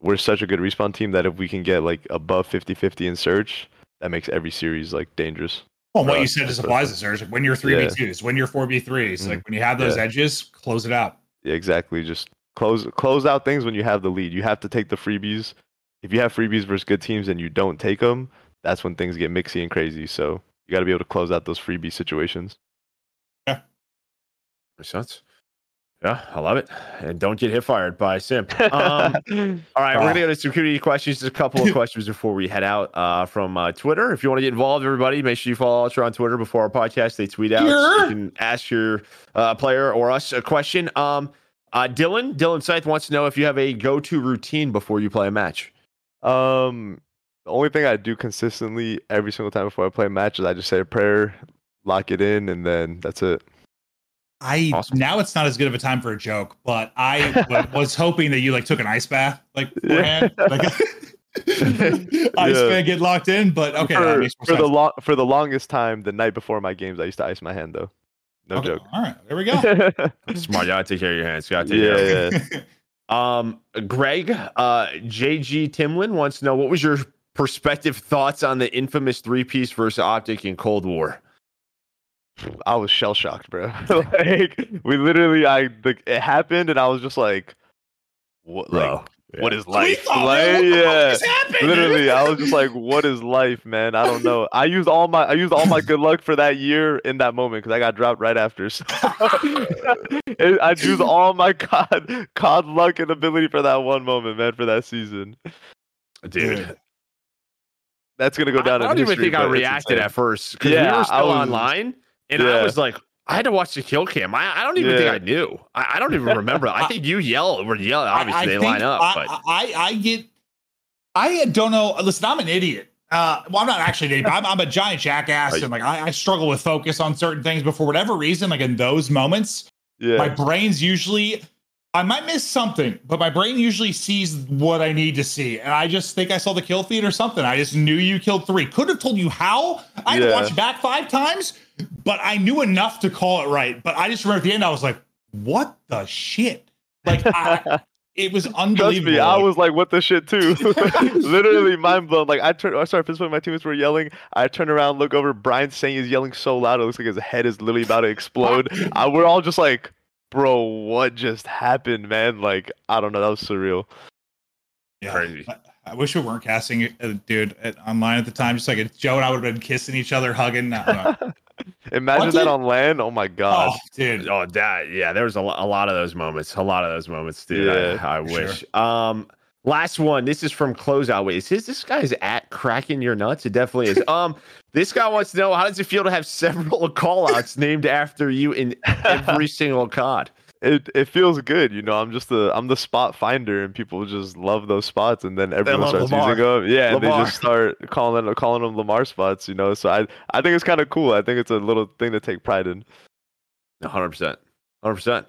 we're such a good respawn team that if we can get like above 50-50 in Search, that makes every series like dangerous. Well, what you said just applies to Surge. When you're three v twos, when you're four v threes, Mhm. like when you have those Yeah. edges, close it out. Yeah, exactly. Just close close out things when you have the lead. You have to take the freebies. If you have freebies versus good teams and you don't take them, that's when things get mixy and crazy. So you got to be able to close out those freebie situations. Makes sense. Yeah, I love it. And don't get hit fired by Simp. Um, All right, we're Oh. gonna go to some community questions. Just a couple of questions before we head out uh, from uh, Twitter. If you want to get involved, everybody, make sure you follow Ultra on Twitter before our podcast. They tweet out. Yeah. You can ask your uh, player or us a question. Um, uh, Dylan, Dylan Scythe wants to know if you have a go-to routine before you play a match. Um, the only thing I do consistently every single time before I play a match is I just say a prayer, lock it in, and then that's it. I Awesome. now it's not as good of a time for a joke, but I w- was hoping that you like took an ice bath like beforehand, like ice Yeah. bath, get locked in. But okay, for, for the sense. long for the longest time, the night before my games, I used to ice my hand though. No Okay, joke. All right, there we go. Smart, you gotta take care of your hands. You gotta take care of yeah, yeah. Um, Greg, uh, JG Timlin wants to know what was your perspective thoughts on the infamous three-piece versus OpTic in Cold War. I was shell shocked, bro. like we literally, I like it happened, and I was just like, "What? Like, what is life? thought, like, man, what the fuck yeah." Literally, I was just like, "What is life, man? I don't know." I used all my I used all my good luck for that year in that moment because I got dropped right after. So I used all my cod cod luck and ability for that one moment, man, for that season. Dude, That's gonna go down. I in don't even think I reacted insane. at first because we Yeah, were I still was- online, and I was like, I had to watch the kill cam. I, I don't even think I knew. I, I don't even remember. I think you yell or yell. Obviously, I- I they line up, I, but I, I get, I don't know. Listen, I'm an idiot. Uh, well, I'm not actually an idiot. I'm, I'm a giant jackass, and like I, I struggle with focus on certain things. But for whatever reason, like in those moments, Yeah. my brain's usually. I might miss something, but my brain usually sees what I need to see. And I just think I saw the kill feed or something. I just knew you killed three. Could have told you how. I had to watch back five times, but I knew enough to call it right. But I just remember at the end, I was like, what the shit? Like, I, it was Trust unbelievable. me, I was like, "What the shit?" Too, literally mind blown. Like I turned, I started pissing my teammates were yelling. I turn around, look over. Brian saying is yelling so loud, it looks like his head is literally about to explode. I, we're all just like, "Bro, what just happened, man?" Like I don't know, that was surreal. Yeah. Crazy. I, I wish we weren't casting it, uh, dude at, online at the time. Just like Joe and I would have been kissing each other, hugging. I don't know. Imagine What that did- on land. Oh my god. oh, dude. Oh, that yeah. There was a, a lot of those moments. A lot of those moments, dude. Yeah, I, I for sure. wish. Um, last one. This is from Closeout. Wait, is this, this guy's at cracking your nuts? It definitely is. Um, this guy wants to know how does it feel to have several callouts named after you in every single COD? It it feels good, you know. I'm just the I'm the spot finder, and people just love those spots, and then everyone starts Lamar. using them. Yeah, and they just start calling them, calling them Lamar spots, you know. So I I think it's kind of cool. I think it's a little thing to take pride in. hundred percent, hundred percent.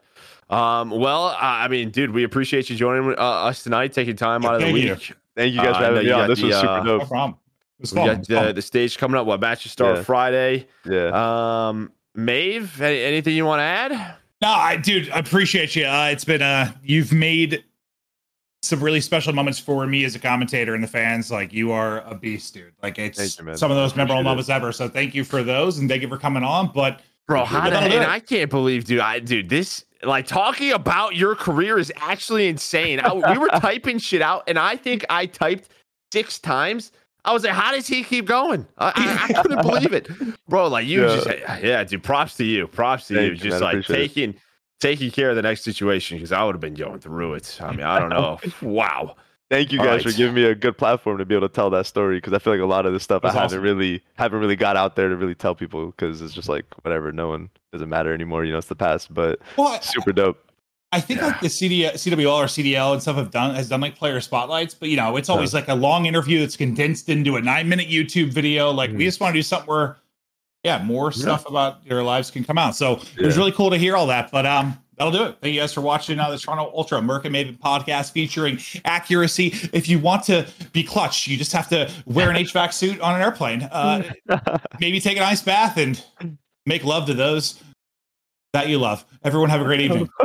Um, well, I I mean, dude, we appreciate you joining uh, us tonight, taking time out of the thank you. week. Thank you guys Uh, for having me you on. This the, was super uh, No dope. problem. It We fun. got It was fun. the, the stage coming up. What matches start Yeah. Friday? Yeah. Um, Maven, any, anything you want to add? No, I dude, I appreciate you. Uh, it's been uh you've made some really special moments for me as a commentator and the fans. Like you are a beast, dude. Like it's you, some of those memorable moments ever. So thank you for those and thank you for coming on. But Bro, how But the, and. I can't believe, dude. I dude, this like talking about your career is actually insane. I, we were typing shit out, and I think I typed six times. I was like, how does he keep going? I, I, I couldn't believe it, bro. Like you Yeah. just, yeah, dude. Props to you. Props to Thank you. Just man. like Appreciate it. taking taking care of the next situation because I would have been going through it. I mean, I don't know. wow. Thank you guys right. for giving me a good platform to be able to tell that story because I feel like a lot of this stuff That's I haven't awesome. really haven't really got out there to really tell people because it's just like whatever, no one doesn't matter anymore. You know, it's the past, but well, super dope. I think Yeah. like the CD, CWL or CDL and stuff have done has done like player spotlights, but you know, it's always like a long interview that's condensed into a nine minute YouTube video. Like we Mhm. just want to do something where, yeah, more Yeah. stuff about your lives can come out. So it was really cool to hear all that. But um, that'll do it. Thank you guys for watching uh, the Toronto Ultra MerK and Maven podcast featuring accuracy. If you want to be clutch, you just have to wear an HVAC suit on an airplane. Uh, maybe take an ice bath and make love to those that you love. Everyone have a great evening.